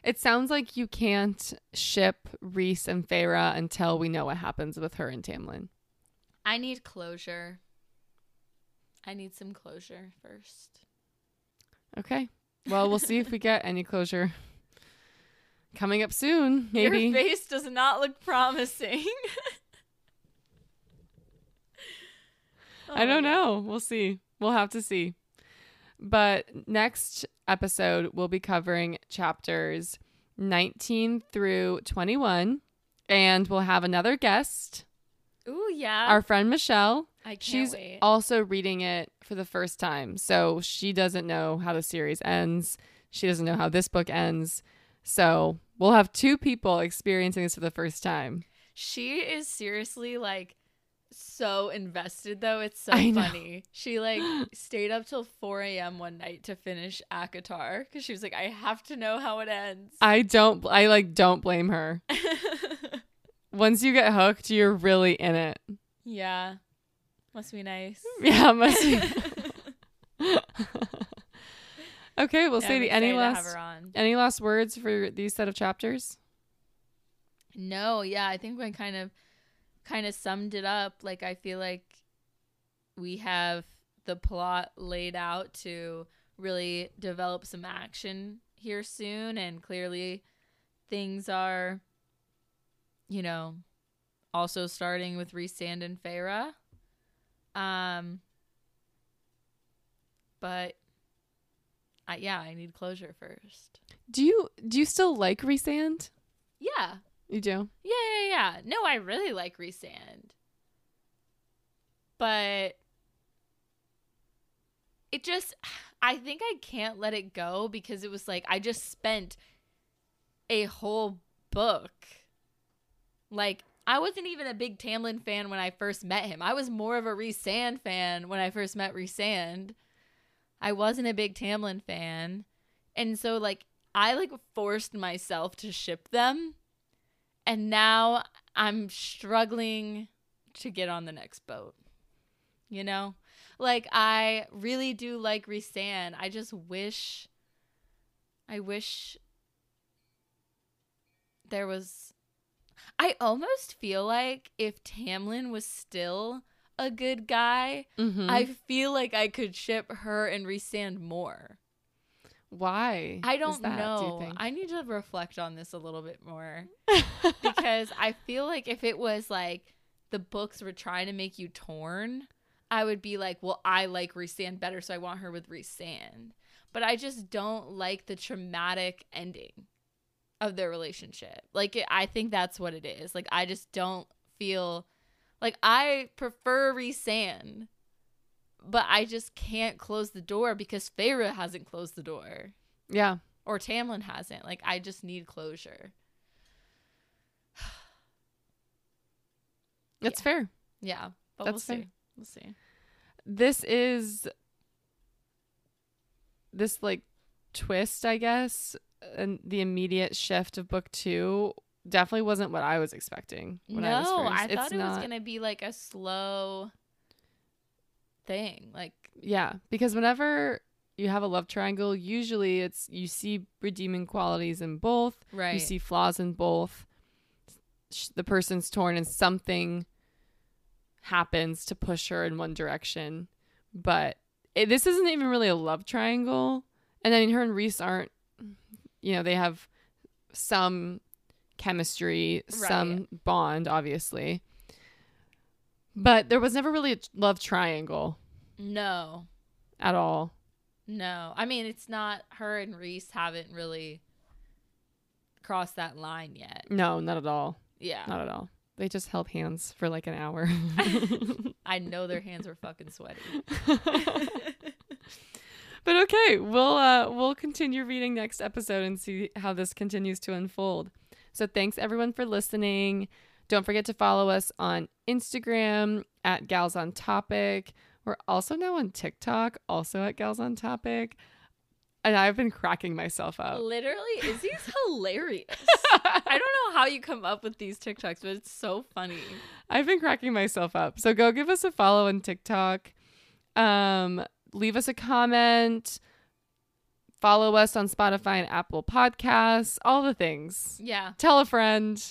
It sounds like you can't ship Rhys and Feyre until we know what happens with her and Tamlin. I need closure. I need some closure first. Okay. Well, we'll see if we get any closure coming up soon. Maybe. Your face does not look promising. Oh I Oh don't know. We'll see. We'll have to see. But next episode, we'll be covering chapters 19 through 21. And we'll have another guest. Ooh, yeah. our friend Michelle. I can't She's wait. also reading it for the first time. So she doesn't know how the series ends. She doesn't know how this book ends. So we'll have two people experiencing this for the first time. she is seriously like so invested though. It's so I know. funny. She like stayed up till 4 a.m. one night to finish ACOTAR because she was like, I have to know how it ends. I don't, I like, don't blame her. Once you get hooked, you're really in it. yeah. Must be nice. Yeah, must be. okay, well, Yeah, Sadie, any excited to have last any last words for these set of chapters? No, yeah, I think we kind of kind of summed it up. Like I feel like we have the plot laid out to really develop some action here soon and clearly things are you know also starting with Rhysand and Feyre. Um but I, yeah, I need closure first. Do you do you still like Rhysand? Yeah. You do. Yeah, yeah, yeah. No, I really like Rhysand. But it just I think I can't let it go because it was like I just spent a whole book. Like I wasn't even a big Tamlin fan when I first met him. I was more of a Rhysand fan when I first met Rhysand. I wasn't a big Tamlin fan. And so like I like forced myself to ship them and now I'm struggling to get on the next boat. You know? Like I really do like Rhysand. I just wish I wish there was I almost feel like if Tamlin was still a good guy, Mm-hmm. I feel like I could ship her and Rhysand more. Why? I don't that, know. Do? I need to reflect on this a little bit more because I feel like if it was like the books were trying to make you torn, I would be like, well, I like Rhysand better, so I want her with Rhysand. But I just don't like the traumatic ending of their relationship. Like, it, I think that's what it is. Like, I just don't feel like I prefer Rhysand, but I just can't close the door because Feyre hasn't closed the door yeah. or Tamlin hasn't. Like I just need closure. That's Yeah. fair. Yeah, but That's we'll fair. see. We'll see. This is this like twist, I guess, and the immediate shift of book two definitely wasn't what I was expecting. When I was no, first. I, It's thought it was gonna be like a slow thing. Like Yeah, because whenever you have a love triangle, usually it's you see redeeming qualities in both. right. You see flaws in both. The person's torn and something happens to push her in one direction. But it, this isn't even really a love triangle. And I mean, her and Rhys aren't, you know, they have some chemistry, some bond, obviously. But there was never really a love triangle No. at all. No. I mean, it's not her and Rhys haven't really crossed that line yet. No, not at all. Yeah. Not at all. They just held hands for like an hour. I know their hands were fucking sweaty. but okay, we'll uh we'll continue reading next episode and see how this continues to unfold. So thanks everyone for listening. Don't forget to follow us on Instagram at Gals on Topic. We're also now on TikTok, also at Gals on Topic. And I've been cracking myself up. Literally, Izzie's hilarious. I don't know how you come up with these TikToks, but it's so funny. I've been cracking myself up. So go give us a follow on TikTok. Um, leave us a comment. Follow us on Spotify and Apple Podcasts, all the things. Yeah. Tell a friend.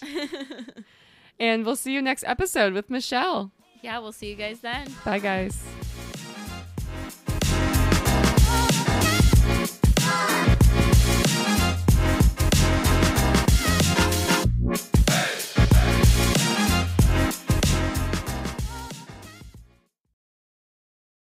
and we'll see you next episode with Michelle. Yeah, we'll see you guys then. Bye, guys.